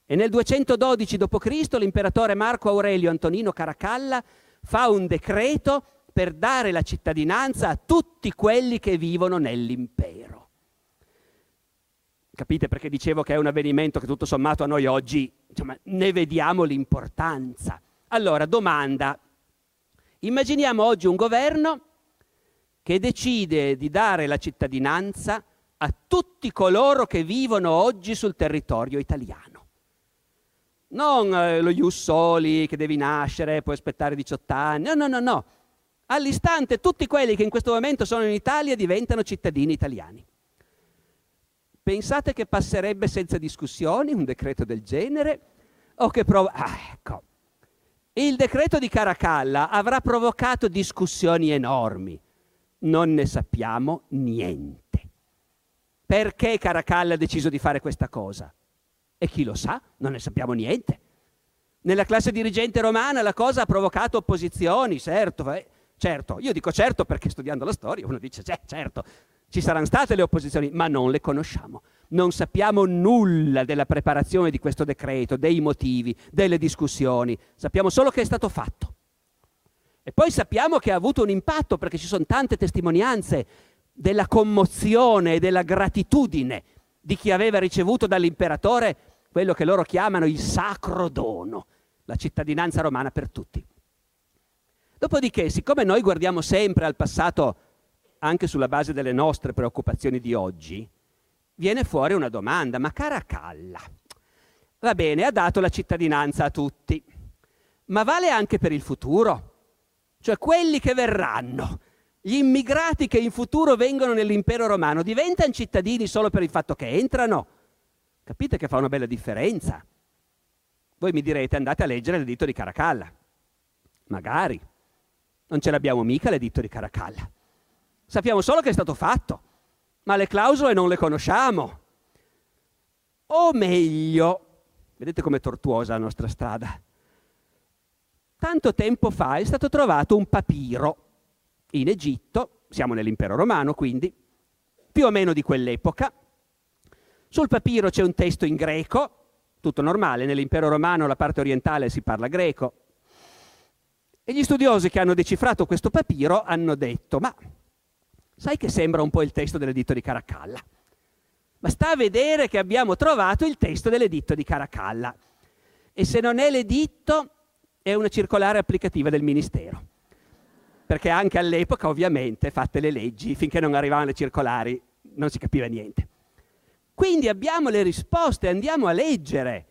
C: E nel 212 d.C. l'imperatore Marco Aurelio Antonino Caracalla fa un decreto per dare la cittadinanza a tutti quelli che vivono nell'impero. Capite perché dicevo che è un avvenimento che tutto sommato a noi oggi insomma, ne vediamo l'importanza. Allora, domanda. Immaginiamo oggi un governo che decide di dare la cittadinanza a tutti coloro che vivono oggi sul territorio italiano. Non eh, lo Ius Soli che devi nascere, puoi aspettare 18 anni, no, no, no, no. All'istante tutti quelli che in questo momento sono in Italia diventano cittadini italiani. Pensate che passerebbe senza discussioni un decreto del genere? O che prova... Ah, ecco. Il decreto di Caracalla avrà provocato discussioni enormi non ne sappiamo niente. Perché Caracalla ha deciso di fare questa cosa? E chi lo sa? Non ne sappiamo niente. Nella classe dirigente romana la cosa ha provocato opposizioni, certo, eh, certo. Io dico certo perché studiando la storia uno dice cioè, certo, ci saranno state le opposizioni, ma non le conosciamo. Non sappiamo nulla della preparazione di questo decreto, dei motivi, delle discussioni. Sappiamo solo che è stato fatto. E poi sappiamo che ha avuto un impatto perché ci sono tante testimonianze della commozione e della gratitudine di chi aveva ricevuto dall'imperatore quello che loro chiamano il sacro dono, la cittadinanza romana per tutti. Dopodiché, siccome noi guardiamo sempre al passato anche sulla base delle nostre preoccupazioni di oggi, viene fuori una domanda, ma Caracalla, va bene, ha dato la cittadinanza a tutti, ma vale anche per il futuro? cioè quelli che verranno, gli immigrati che in futuro vengono nell'impero romano, diventano cittadini solo per il fatto che entrano? Capite che fa una bella differenza? Voi mi direte andate a leggere l'editto di Caracalla. Magari. Non ce l'abbiamo mica l'editto di Caracalla. Sappiamo solo che è stato fatto, ma le clausole non le conosciamo. O meglio, vedete com'è tortuosa la nostra strada tanto tempo fa è stato trovato un papiro in Egitto, siamo nell'impero romano quindi, più o meno di quell'epoca. Sul papiro c'è un testo in greco, tutto normale, nell'impero romano la parte orientale si parla greco. E gli studiosi che hanno decifrato questo papiro hanno detto, ma sai che sembra un po' il testo dell'editto di Caracalla? Ma sta a vedere che abbiamo trovato il testo dell'editto di Caracalla. E se non è l'editto, è una circolare applicativa del Ministero. Perché anche all'epoca, ovviamente, fatte le leggi, finché non arrivavano le circolari, non si capiva niente. Quindi abbiamo le risposte, andiamo a leggere.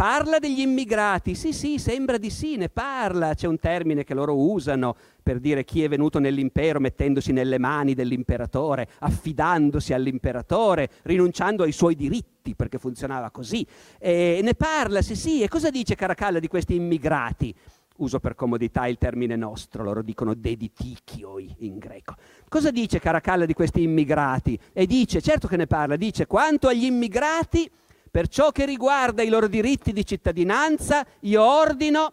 C: Parla degli immigrati, sì sì, sembra di sì, ne parla, c'è un termine che loro usano per dire chi è venuto nell'impero mettendosi nelle mani dell'imperatore, affidandosi all'imperatore, rinunciando ai suoi diritti, perché funzionava così. E ne parla, sì sì, e cosa dice Caracalla di questi immigrati? Uso per comodità il termine nostro, loro dicono deditichioi in greco. Cosa dice Caracalla di questi immigrati? E dice, certo che ne parla, dice quanto agli immigrati per ciò che riguarda i loro diritti di cittadinanza, io ordino,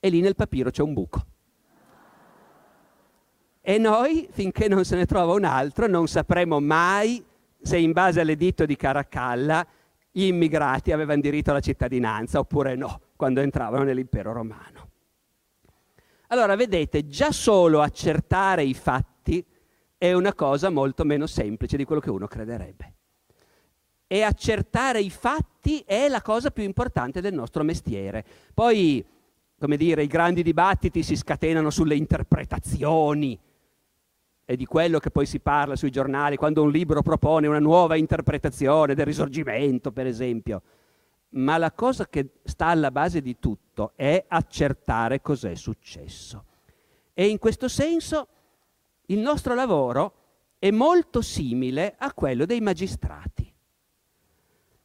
C: e lì nel papiro c'è un buco. E noi, finché non se ne trova un altro, non sapremo mai se in base all'editto di Caracalla gli immigrati avevano diritto alla cittadinanza oppure no, quando entravano nell'impero romano. Allora, vedete, già solo accertare i fatti è una cosa molto meno semplice di quello che uno crederebbe e accertare i fatti è la cosa più importante del nostro mestiere. Poi, come dire, i grandi dibattiti si scatenano sulle interpretazioni e di quello che poi si parla sui giornali quando un libro propone una nuova interpretazione del risorgimento, per esempio. Ma la cosa che sta alla base di tutto è accertare cos'è successo. E in questo senso il nostro lavoro è molto simile a quello dei magistrati.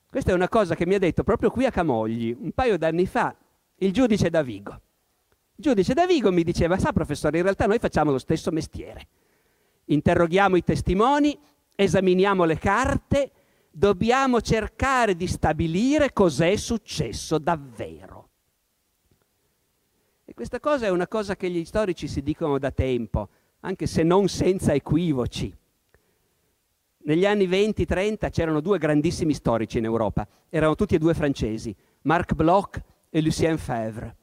C: Questa è una cosa che mi ha detto proprio qui a Camogli, un paio d'anni fa, il giudice Davigo. Il giudice Davigo mi diceva, sa professore, in realtà noi facciamo lo stesso mestiere. Interroghiamo i testimoni, esaminiamo le carte, dobbiamo cercare di stabilire cos'è successo davvero. E questa cosa è una cosa che gli storici si dicono da tempo, anche se non senza equivoci. Negli anni 20-30 c'erano due grandissimi storici in Europa, erano tutti e due francesi, Marc Bloch e Lucien Febvre.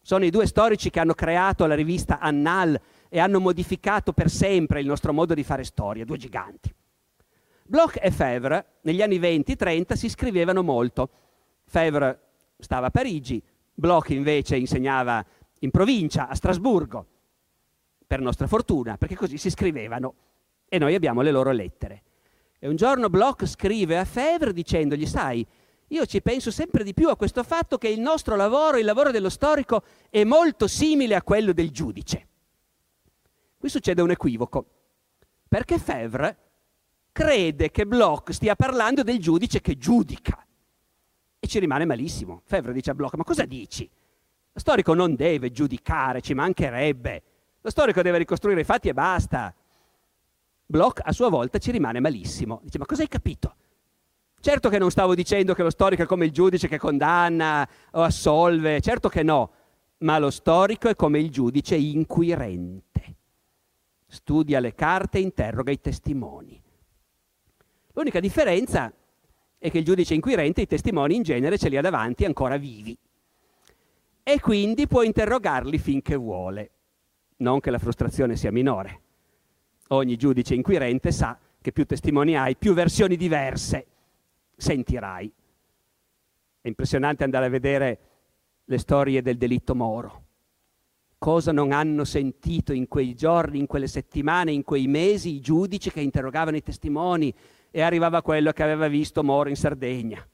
C: Sono i due storici che hanno creato la rivista Annal e hanno modificato per sempre il nostro modo di fare storia, due giganti. Bloch e Febvre negli anni 20-30 si scrivevano molto. Febvre stava a Parigi, Bloch invece insegnava in provincia, a Strasburgo, per nostra fortuna, perché così si scrivevano e noi abbiamo le loro lettere. E un giorno Bloch scrive a Febvre dicendogli, sai, io ci penso sempre di più a questo fatto che il nostro lavoro, il lavoro dello storico, è molto simile a quello del giudice. Qui succede un equivoco, perché Febvre crede che Bloch stia parlando del giudice che giudica. E ci rimane malissimo. Febvre dice a Bloch, ma cosa dici? Lo storico non deve giudicare, ci mancherebbe. Lo storico deve ricostruire i fatti e basta. Bloch a sua volta ci rimane malissimo. Dice, ma cosa hai capito? Certo che non stavo dicendo che lo storico è come il giudice che condanna o assolve, certo che no, ma lo storico è come il giudice inquirente. Studia le carte e interroga i testimoni. L'unica differenza è che il giudice inquirente i testimoni in genere ce li ha davanti ancora vivi e quindi può interrogarli finché vuole. Non che la frustrazione sia minore ogni giudice inquirente sa che più testimoni hai, più versioni diverse sentirai. È impressionante andare a vedere le storie del delitto Moro. Cosa non hanno sentito in quei giorni, in quelle settimane, in quei mesi i giudici che interrogavano i testimoni e arrivava quello che aveva visto Moro in Sardegna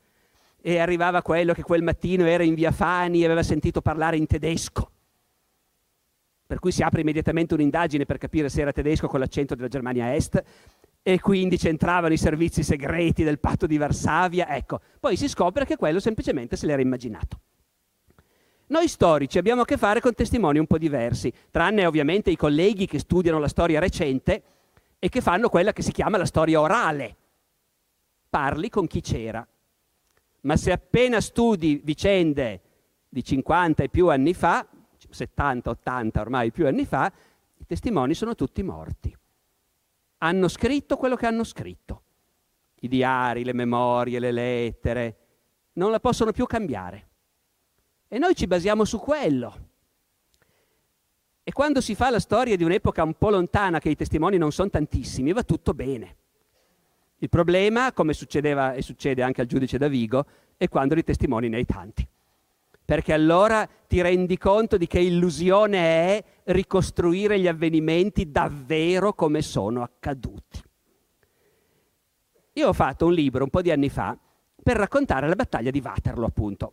C: e arrivava quello che quel mattino era in via Fani e aveva sentito parlare in tedesco per cui si apre immediatamente un'indagine per capire se era tedesco con l'accento della Germania Est e quindi c'entravano i servizi segreti del patto di Varsavia, ecco, poi si scopre che quello semplicemente se l'era immaginato. Noi storici abbiamo a che fare con testimoni un po' diversi, tranne ovviamente i colleghi che studiano la storia recente e che fanno quella che si chiama la storia orale. Parli con chi c'era. Ma se appena studi vicende di 50 e più anni fa, 70, 80 ormai più anni fa, i testimoni sono tutti morti. Hanno scritto quello che hanno scritto. I diari, le memorie, le lettere, non la possono più cambiare. E noi ci basiamo su quello. E quando si fa la storia di un'epoca un po' lontana, che i testimoni non sono tantissimi, va tutto bene. Il problema, come succedeva e succede anche al giudice Davigo, è quando i testimoni ne hai tanti. Perché allora ti rendi conto di che illusione è ricostruire gli avvenimenti davvero come sono accaduti. Io ho fatto un libro un po' di anni fa per raccontare la battaglia di Waterloo, appunto.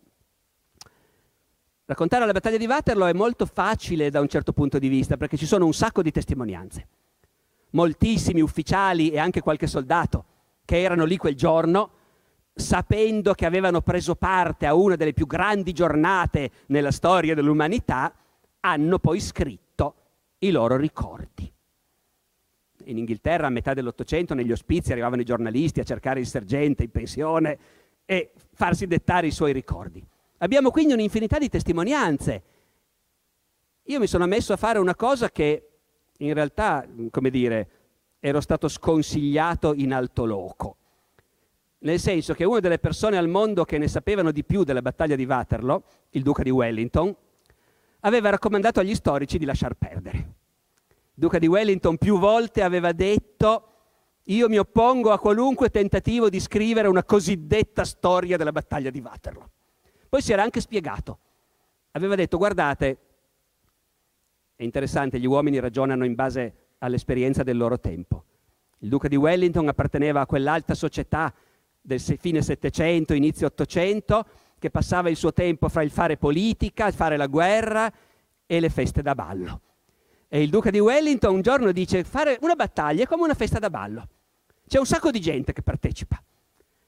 C: Raccontare la battaglia di Waterloo è molto facile da un certo punto di vista perché ci sono un sacco di testimonianze. Moltissimi ufficiali e anche qualche soldato che erano lì quel giorno, sapendo che avevano preso parte a una delle più grandi giornate nella storia dell'umanità, hanno poi scritto i loro ricordi. In Inghilterra a metà dell'Ottocento negli ospizi arrivavano i giornalisti a cercare il sergente in pensione e farsi dettare i suoi ricordi. Abbiamo quindi un'infinità di testimonianze. Io mi sono messo a fare una cosa che in realtà, come dire, ero stato sconsigliato in alto loco. Nel senso che una delle persone al mondo che ne sapevano di più della battaglia di Waterloo, il duca di Wellington, aveva raccomandato agli storici di lasciar perdere. Il duca di Wellington più volte aveva detto io mi oppongo a qualunque tentativo di scrivere una cosiddetta storia della battaglia di Waterloo. Poi si era anche spiegato. Aveva detto, guardate, è interessante, gli uomini ragionano in base all'esperienza del loro tempo. Il duca di Wellington apparteneva a quell'alta società del fine Settecento, inizio Ottocento, che passava il suo tempo fra il fare politica, il fare la guerra e le feste da ballo. E il duca di Wellington un giorno dice, fare una battaglia è come una festa da ballo. C'è un sacco di gente che partecipa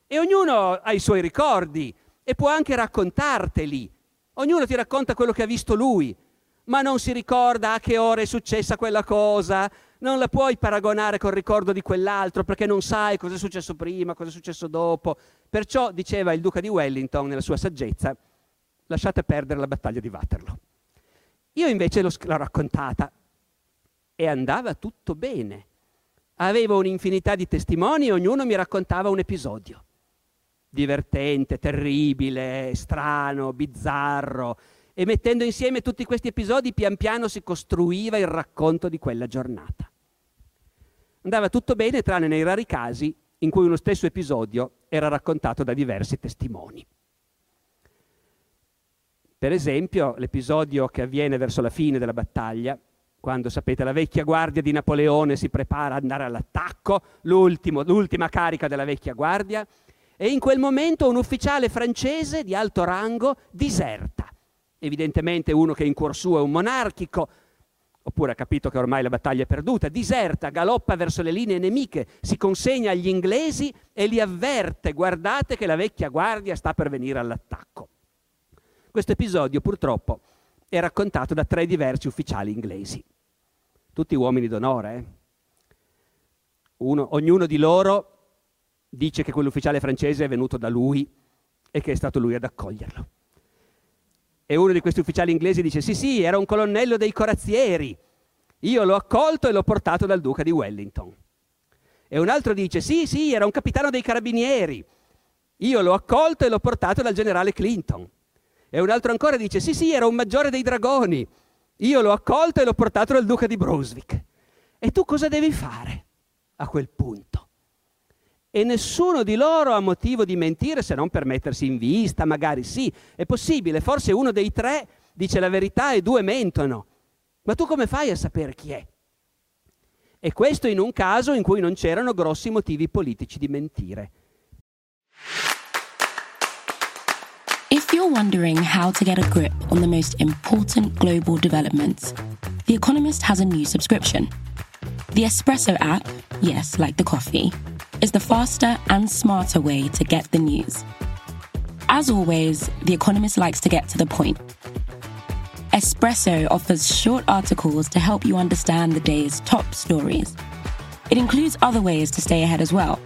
C: e ognuno ha i suoi ricordi, e può anche raccontarteli. Ognuno ti racconta quello che ha visto lui, ma non si ricorda a che ora è successa quella cosa, non la puoi paragonare col ricordo di quell'altro perché non sai cosa è successo prima, cosa è successo dopo. Perciò diceva il duca di Wellington nella sua saggezza, lasciate perdere la battaglia di Waterloo. Io invece l'ho, raccontata e andava tutto bene. Avevo un'infinità di testimoni e ognuno mi raccontava un episodio divertente, terribile, strano, bizzarro. E mettendo insieme tutti questi episodi, pian piano si costruiva il racconto di quella giornata. Andava tutto bene, tranne nei rari casi in cui uno stesso episodio era raccontato da diversi testimoni. Per esempio, l'episodio che avviene verso la fine della battaglia, quando sapete la vecchia guardia di Napoleone si prepara ad andare all'attacco, l'ultima carica della vecchia guardia, e in quel momento un ufficiale francese di alto rango diserta. Evidentemente uno che in cuor suo è un monarchico, oppure ha capito che ormai la battaglia è perduta, diserta, galoppa verso le linee nemiche, si consegna agli inglesi e li avverte, guardate che la vecchia guardia sta per venire all'attacco. Questo episodio purtroppo è raccontato da tre diversi ufficiali inglesi, tutti uomini d'onore. Eh? Uno, ognuno di loro dice che quell'ufficiale francese è venuto da lui e che è stato lui ad accoglierlo. E uno di questi ufficiali inglesi dice sì sì, era un colonnello dei corazzieri, io l'ho accolto e l'ho portato dal duca di Wellington. E un altro dice sì sì, era un capitano dei carabinieri, io l'ho accolto e l'ho portato dal generale Clinton. E un altro ancora dice sì sì, era un maggiore dei dragoni, io l'ho accolto e l'ho portato dal duca di Brunswick. E tu cosa devi fare a quel punto? E nessuno di loro ha motivo di mentire se non per mettersi in vista, magari sì, è possibile, forse uno dei tre dice la verità e due mentono, ma tu come fai a sapere chi è? E questo in un caso in cui non c'erano grossi motivi politici di mentire.
D: If you're wondering how to get a grip on the most important global developments, The Economist has a new subscription. The Espresso app, yes, like the coffee is the faster and smarter way to get the news. As always, The Economist likes to get to the point. Espresso offers short articles to help you understand the day's top stories. It includes other ways to stay ahead as well,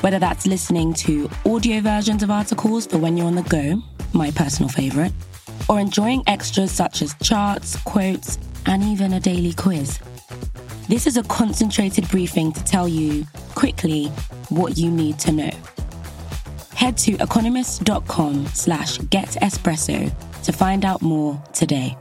D: whether that's listening to audio versions of articles for when you're on the go, my personal favorite, or enjoying extras such as charts, quotes, and even a daily quiz. This is a concentrated briefing to tell you, quickly, what you need to know. Head to economist.com slash getespresso to find out more today.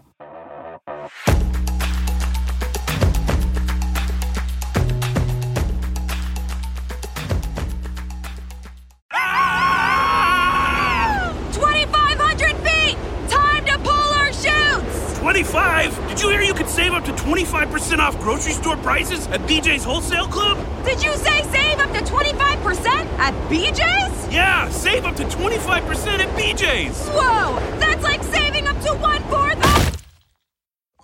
E: 25? Did you hear you could save up to 25% off grocery store prices at BJ's Wholesale Club?
B: Did you say save up to 25% at BJ's?
E: Yeah, save up to 25% at BJ's.
B: Whoa, that's like saving up to one fourth of.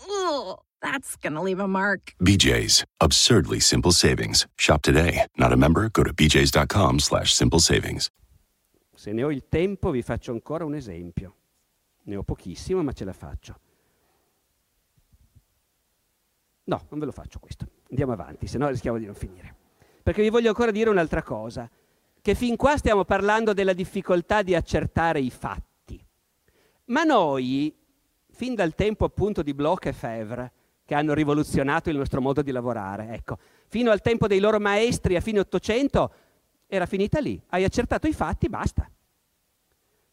B: Ugh, that's gonna leave a mark.
F: BJ's. Absurdly simple savings. Shop today. Not a member? Go to bjs.com slash simple savings.
C: Se ne ho il tempo vi faccio ancora un esempio. Ne ho pochissimo, ma ce la faccio. No, non ve lo faccio questo. Andiamo avanti, se no rischiamo di non finire. Perché vi voglio ancora dire un'altra cosa, che fin qua stiamo parlando della difficoltà di accertare i fatti. Ma noi, fin dal tempo appunto di Bloch e Fevre, che hanno rivoluzionato il nostro modo di lavorare, ecco, fino al tempo dei loro maestri a fine Ottocento, era finita lì. Hai accertato i fatti, basta.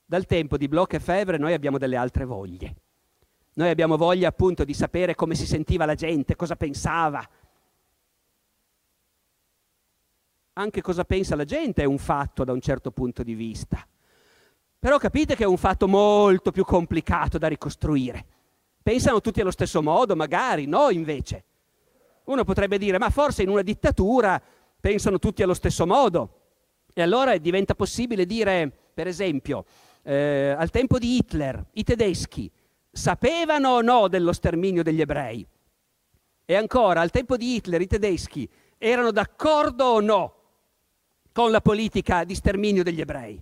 C: Dal tempo di Bloch e Fevre noi abbiamo delle altre voglie. Noi abbiamo voglia appunto di sapere come si sentiva la gente, cosa pensava. Anche cosa pensa la gente è un fatto da un certo punto di vista. Però capite che è un fatto molto più complicato da ricostruire. Pensano tutti allo stesso modo, magari, no invece. Uno potrebbe dire, ma forse in una dittatura pensano tutti allo stesso modo. E allora diventa possibile dire, per esempio, eh, al tempo di Hitler, i tedeschi sapevano o no dello sterminio degli ebrei? E ancora, al tempo di Hitler, i tedeschi erano d'accordo o no con la politica di sterminio degli ebrei?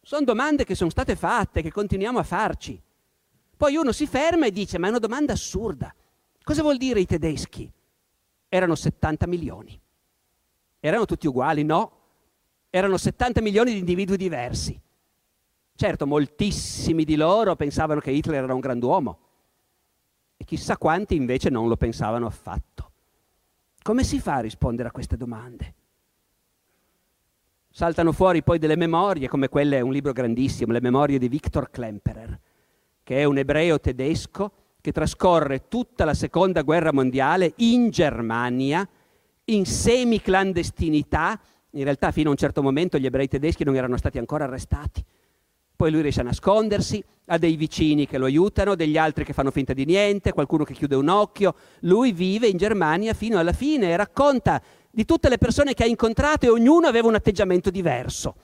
C: Sono domande che sono state fatte, che continuiamo a farci. Poi uno si ferma e dice, ma è una domanda assurda. Cosa vuol dire i tedeschi? Erano 70 milioni. Erano tutti uguali? No. Erano 70 milioni di individui diversi. Certo, moltissimi di loro pensavano che Hitler era un grand'uomo e chissà quanti invece non lo pensavano affatto. Come si fa a rispondere a queste domande? Saltano fuori poi delle memorie, come quelle, un libro grandissimo, le memorie di Viktor Klemperer, che è un ebreo tedesco che trascorre tutta la seconda guerra mondiale in Germania, in semi-clandestinità. In realtà fino a un certo momento gli ebrei tedeschi non erano stati ancora arrestati. Poi lui riesce a nascondersi, ha dei vicini che lo aiutano, degli altri che fanno finta di niente, qualcuno che chiude un occhio. Lui vive in Germania fino alla fine e racconta di tutte le persone che ha incontrato e ognuno aveva un atteggiamento diverso.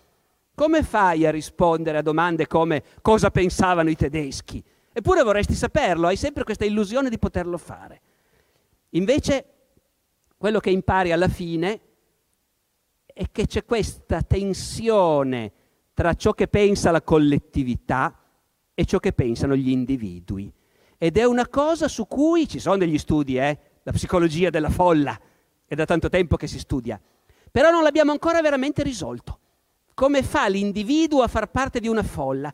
C: Come fai a rispondere a domande come cosa pensavano i tedeschi? Eppure vorresti saperlo, hai sempre questa illusione di poterlo fare. Invece quello che impari alla fine è che c'è questa tensione tra ciò che pensa la collettività e ciò che pensano gli individui. Ed è una cosa su cui ci sono degli studi, eh? la psicologia della folla, è da tanto tempo che si studia, però non l'abbiamo ancora veramente risolto. Come fa l'individuo a far parte di una folla?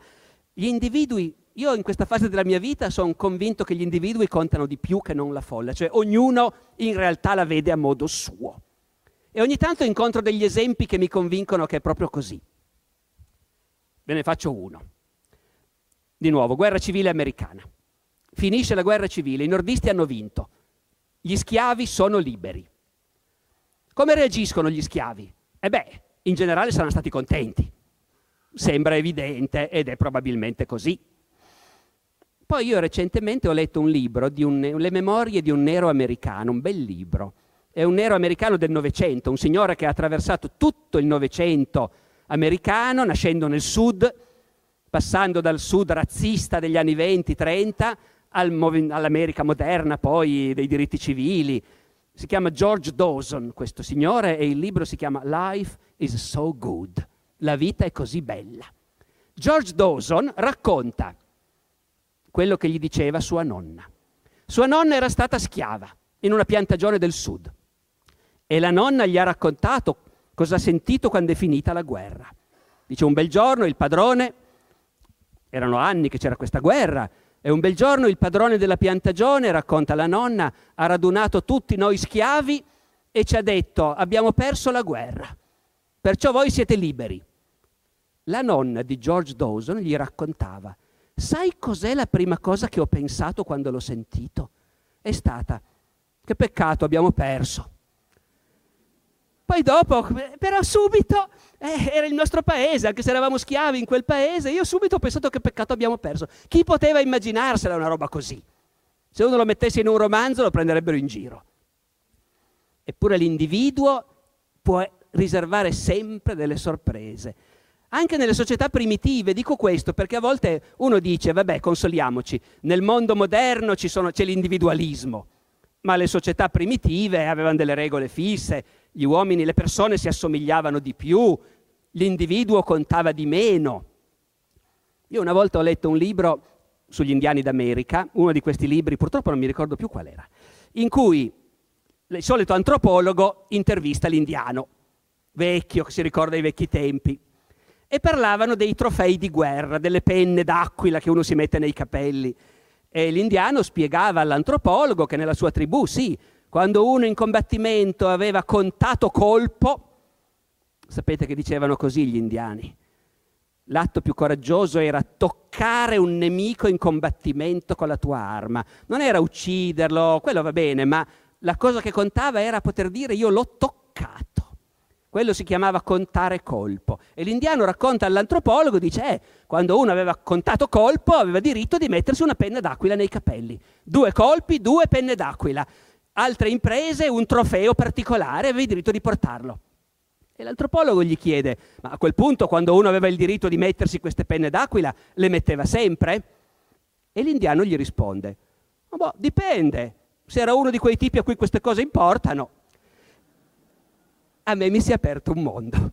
C: Gli individui, io in questa fase della mia vita sono convinto che gli individui contano di più che non la folla, cioè ognuno in realtà la vede a modo suo. E ogni tanto incontro degli esempi che mi convincono che è proprio così. Ve ne faccio uno. Di nuovo, guerra civile americana. Finisce la guerra civile, i nordisti hanno vinto, gli schiavi sono liberi. Come reagiscono gli schiavi? E beh, in generale saranno stati contenti. Sembra evidente ed è probabilmente così. Poi io recentemente ho letto un libro, di un, Le memorie di un nero americano, un bel libro. È un nero americano del Novecento, un signore che ha attraversato tutto il Novecento americano, nascendo nel sud, passando dal sud razzista degli anni 20-30 al, all'America moderna, poi dei diritti civili. Si chiama George Dawson, questo signore, e il libro si chiama Life is so good. La vita è così bella. George Dawson racconta quello che gli diceva sua nonna. Sua nonna era stata schiava in una piantagione del sud e la nonna gli ha raccontato cosa ha sentito quando è finita la guerra. Dice un bel giorno il padrone, erano anni che c'era questa guerra, e un bel giorno il padrone della piantagione, racconta la nonna, ha radunato tutti noi schiavi e ci ha detto abbiamo perso la guerra, perciò voi siete liberi. La nonna di George Dawson gli raccontava, sai cos'è la prima cosa che ho pensato quando l'ho sentito? È stata, che peccato abbiamo perso. Poi dopo, però subito, eh, era il nostro paese, anche se eravamo schiavi in quel paese, io subito ho pensato che peccato abbiamo perso. Chi poteva immaginarsela una roba così? Se uno lo mettesse in un romanzo lo prenderebbero in giro. Eppure l'individuo può riservare sempre delle sorprese. Anche nelle società primitive, dico questo perché a volte uno dice, vabbè, consoliamoci, nel mondo moderno sono, c'è l'individualismo, ma le società primitive avevano delle regole fisse, gli uomini, le persone si assomigliavano di più, l'individuo contava di meno. Io una volta ho letto un libro sugli indiani d'America, uno di questi libri, purtroppo non mi ricordo più qual era, in cui il solito antropologo intervista l'indiano, vecchio, che si ricorda i vecchi tempi, e parlavano dei trofei di guerra, delle penne d'aquila che uno si mette nei capelli. E l'indiano spiegava all'antropologo che nella sua tribù, sì, quando uno in combattimento aveva contato colpo, sapete che dicevano così gli indiani, l'atto più coraggioso era toccare un nemico in combattimento con la tua arma. Non era ucciderlo, quello va bene, ma la cosa che contava era poter dire io l'ho toccato. Quello si chiamava contare colpo. E l'indiano racconta all'antropologo, dice, eh, quando uno aveva contato colpo aveva diritto di mettersi una penna d'aquila nei capelli. Due colpi, due penne d'aquila. Altre imprese, un trofeo particolare, avevi diritto di portarlo. E l'antropologo gli chiede, ma a quel punto quando uno aveva il diritto di mettersi queste penne d'aquila, le metteva sempre? E l'indiano gli risponde, oh, boh, dipende, se era uno di quei tipi a cui queste cose importano a me mi si è aperto un mondo.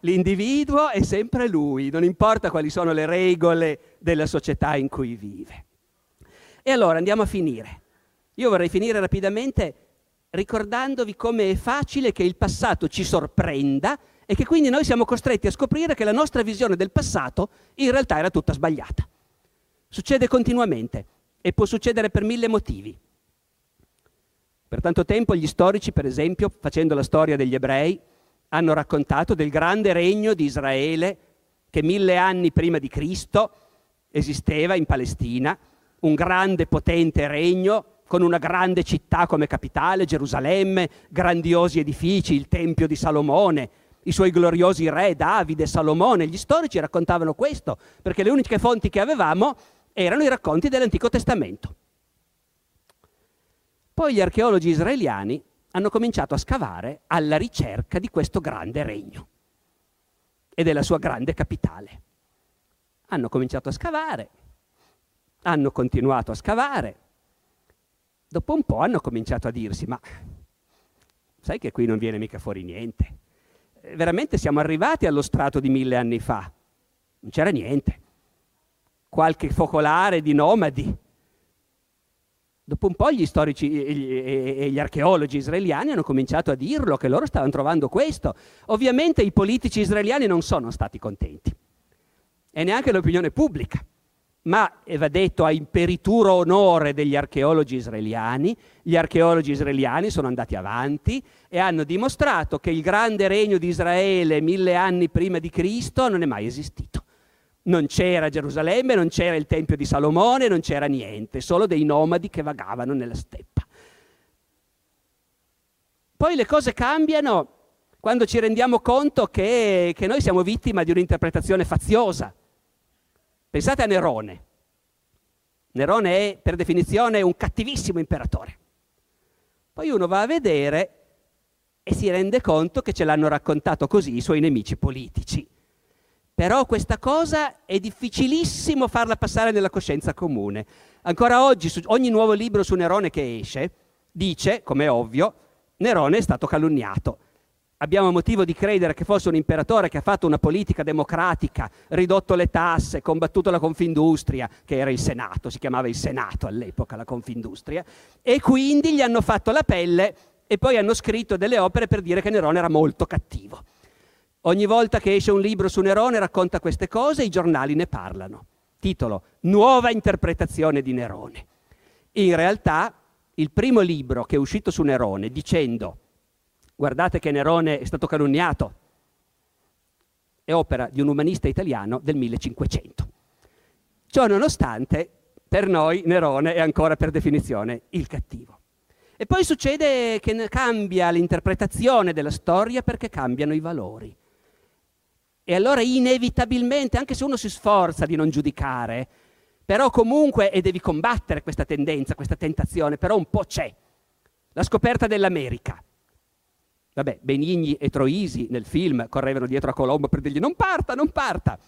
C: L'individuo è sempre lui, non importa quali sono le regole della società in cui vive. E allora andiamo a finire. Io vorrei finire rapidamente ricordandovi come è facile che il passato ci sorprenda e che quindi noi siamo costretti a scoprire che la nostra visione del passato in realtà era tutta sbagliata. Succede continuamente e può succedere per mille motivi. Per tanto tempo gli storici, per esempio, facendo la storia degli ebrei, hanno raccontato del grande regno di Israele che mille anni prima di Cristo esisteva in Palestina, un grande potente regno con una grande città come capitale, Gerusalemme, grandiosi edifici, il Tempio di Salomone, i suoi gloriosi re Davide e Salomone. Gli storici raccontavano questo, perché le uniche fonti che avevamo erano i racconti dell'Antico Testamento. Poi gli archeologi israeliani hanno cominciato a scavare alla ricerca di questo grande regno e della sua grande capitale. Hanno cominciato a scavare, hanno continuato a scavare, dopo un po' hanno cominciato a dirsi, ma sai che qui non viene mica fuori niente. Eh, veramente siamo arrivati allo strato di mille anni fa, non c'era niente. Qualche focolare di nomadi, Dopo un po' gli storici e gli archeologi israeliani hanno cominciato a dirlo, che loro stavano trovando questo. Ovviamente i politici israeliani non sono stati contenti, e neanche l'opinione pubblica. Ma, e va detto a imperituro onore degli archeologi israeliani, gli archeologi israeliani sono andati avanti e hanno dimostrato che il grande regno di Israele mille anni prima di Cristo non è mai esistito. Non c'era Gerusalemme, non c'era il Tempio di Salomone, non c'era niente, solo dei nomadi che vagavano nella steppa. Poi le cose cambiano quando ci rendiamo conto che, che noi siamo vittima di un'interpretazione faziosa. Pensate a Nerone. Nerone è per definizione un cattivissimo imperatore. Poi uno va a vedere e si rende conto che ce l'hanno raccontato così i suoi nemici politici. Però questa cosa è difficilissimo farla passare nella coscienza comune. Ancora oggi, ogni nuovo libro su Nerone che esce, dice, come è ovvio, Nerone è stato calunniato. Abbiamo motivo di credere che fosse un imperatore che ha fatto una politica democratica, ridotto le tasse, combattuto la Confindustria, che era il Senato, si chiamava il Senato all'epoca, la Confindustria, e quindi gli hanno fatto la pelle e poi hanno scritto delle opere per dire che Nerone era molto cattivo. Ogni volta che esce un libro su Nerone racconta queste cose i giornali ne parlano. Titolo Nuova interpretazione di Nerone. In realtà il primo libro che è uscito su Nerone dicendo guardate che Nerone è stato calunniato è opera di un umanista italiano del 1500. Ciò nonostante, per noi Nerone è ancora per definizione il cattivo. E poi succede che cambia l'interpretazione della storia perché cambiano i valori. E allora inevitabilmente, anche se uno si sforza di non giudicare, Però comunque, e devi combattere questa tendenza, questa tentazione, però un po' c'è. La scoperta dell'America. Vabbè, Benigni e Troisi nel film correvano dietro a Colombo per dirgli non parta, non parta.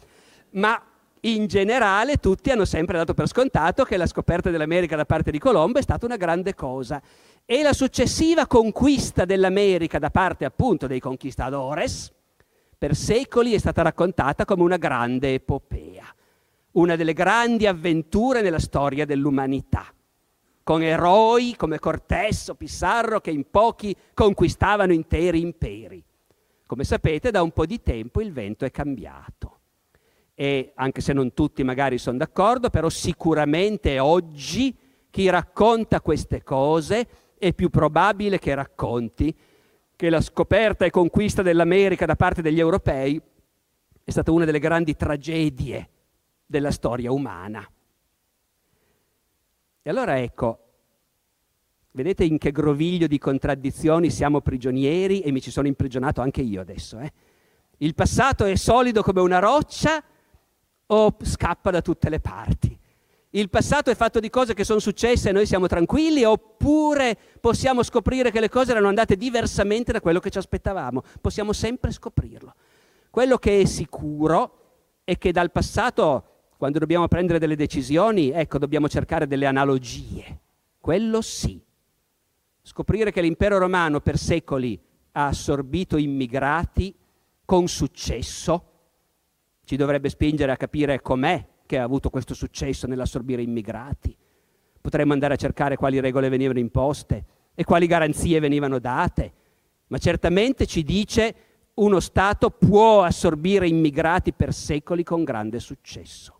C: Ma in generale tutti hanno sempre dato per scontato che la scoperta dell'America da parte di Colombo è stata una grande cosa. E la successiva conquista dell'America da parte appunto dei conquistadores per secoli è stata raccontata come una grande epopea, una delle grandi avventure nella storia dell'umanità con eroi come Cortés o Pissarro che in pochi conquistavano interi imperi. Come sapete, da un po' di tempo il vento è cambiato. E anche se non tutti magari sono d'accordo, però sicuramente oggi chi racconta queste cose è più probabile che racconti che la scoperta e conquista dell'America da parte degli europei è stata una delle grandi tragedie della storia umana. E allora ecco, vedete in che groviglio di contraddizioni siamo prigionieri e mi ci sono imprigionato anche io adesso. Eh? Il passato è solido come una roccia o scappa da tutte le parti? Il passato è fatto di cose che sono successe e noi siamo tranquilli oppure possiamo scoprire che le cose erano andate diversamente da quello che ci aspettavamo? Possiamo sempre scoprirlo. Quello che è sicuro è che dal passato quando dobbiamo prendere delle decisioni, ecco, dobbiamo cercare delle analogie. Quello sì. Scoprire che l'impero romano per secoli ha assorbito immigrati con successo ci dovrebbe spingere a capire com'è che ha avuto questo successo nell'assorbire immigrati. Potremmo andare a cercare quali regole venivano imposte e quali garanzie venivano date, ma certamente ci dice uno Stato può assorbire immigrati per secoli con grande successo.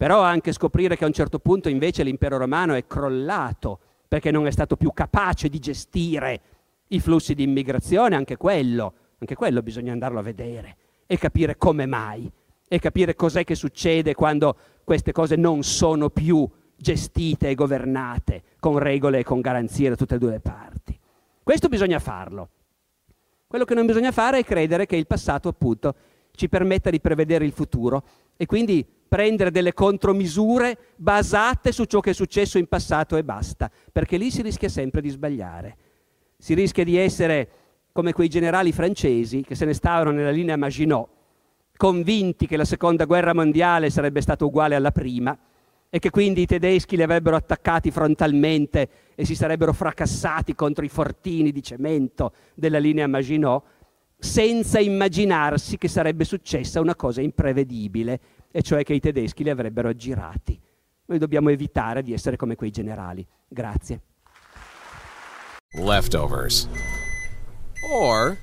C: Però anche scoprire che a un certo punto invece l'impero romano è crollato perché non è stato più capace di gestire i flussi di immigrazione, anche quello, anche quello bisogna andarlo a vedere e capire come mai e capire cos'è che succede quando queste cose non sono più gestite e governate con regole e con garanzie da tutte e due le parti. Questo bisogna farlo. Quello che non bisogna fare è credere che il passato, appunto, ci permetta di prevedere il futuro e quindi prendere delle contromisure basate su ciò che è successo in passato e basta, perché lì si rischia sempre di sbagliare. Si rischia di essere come quei generali francesi che se ne stavano nella linea Maginot, convinti che la seconda guerra mondiale sarebbe stata uguale alla prima e che quindi i tedeschi li avrebbero attaccati frontalmente e si sarebbero fracassati contro i fortini di cemento della linea Maginot, senza immaginarsi che sarebbe successa una cosa imprevedibile e cioè che i tedeschi li avrebbero aggirati. Noi dobbiamo evitare di essere come quei generali. Grazie.
G: Leftovers. Or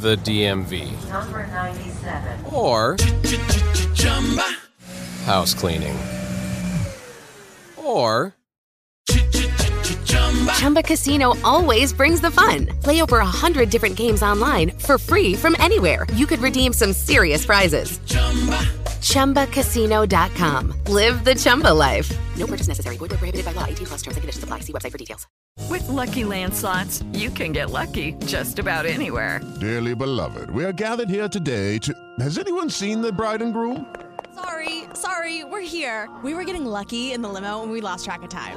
G: the DMV.
H: Number 97.
G: Or house cleaning. Or
I: Chumba Casino always brings the fun. Play over a hundred different games online for free from anywhere. You could redeem some serious prizes. Chumba. ChumbaCasino.com. Live the Chumba life. No purchase necessary. Void where prohibited by law. 18 plus terms and conditions apply. See website for details.
J: With Lucky Land slots, you can get lucky just about anywhere.
K: Dearly beloved, we are gathered here today to. Has anyone seen the bride and groom?
L: Sorry, sorry, we're here. We were getting lucky in the limo and we lost track of time.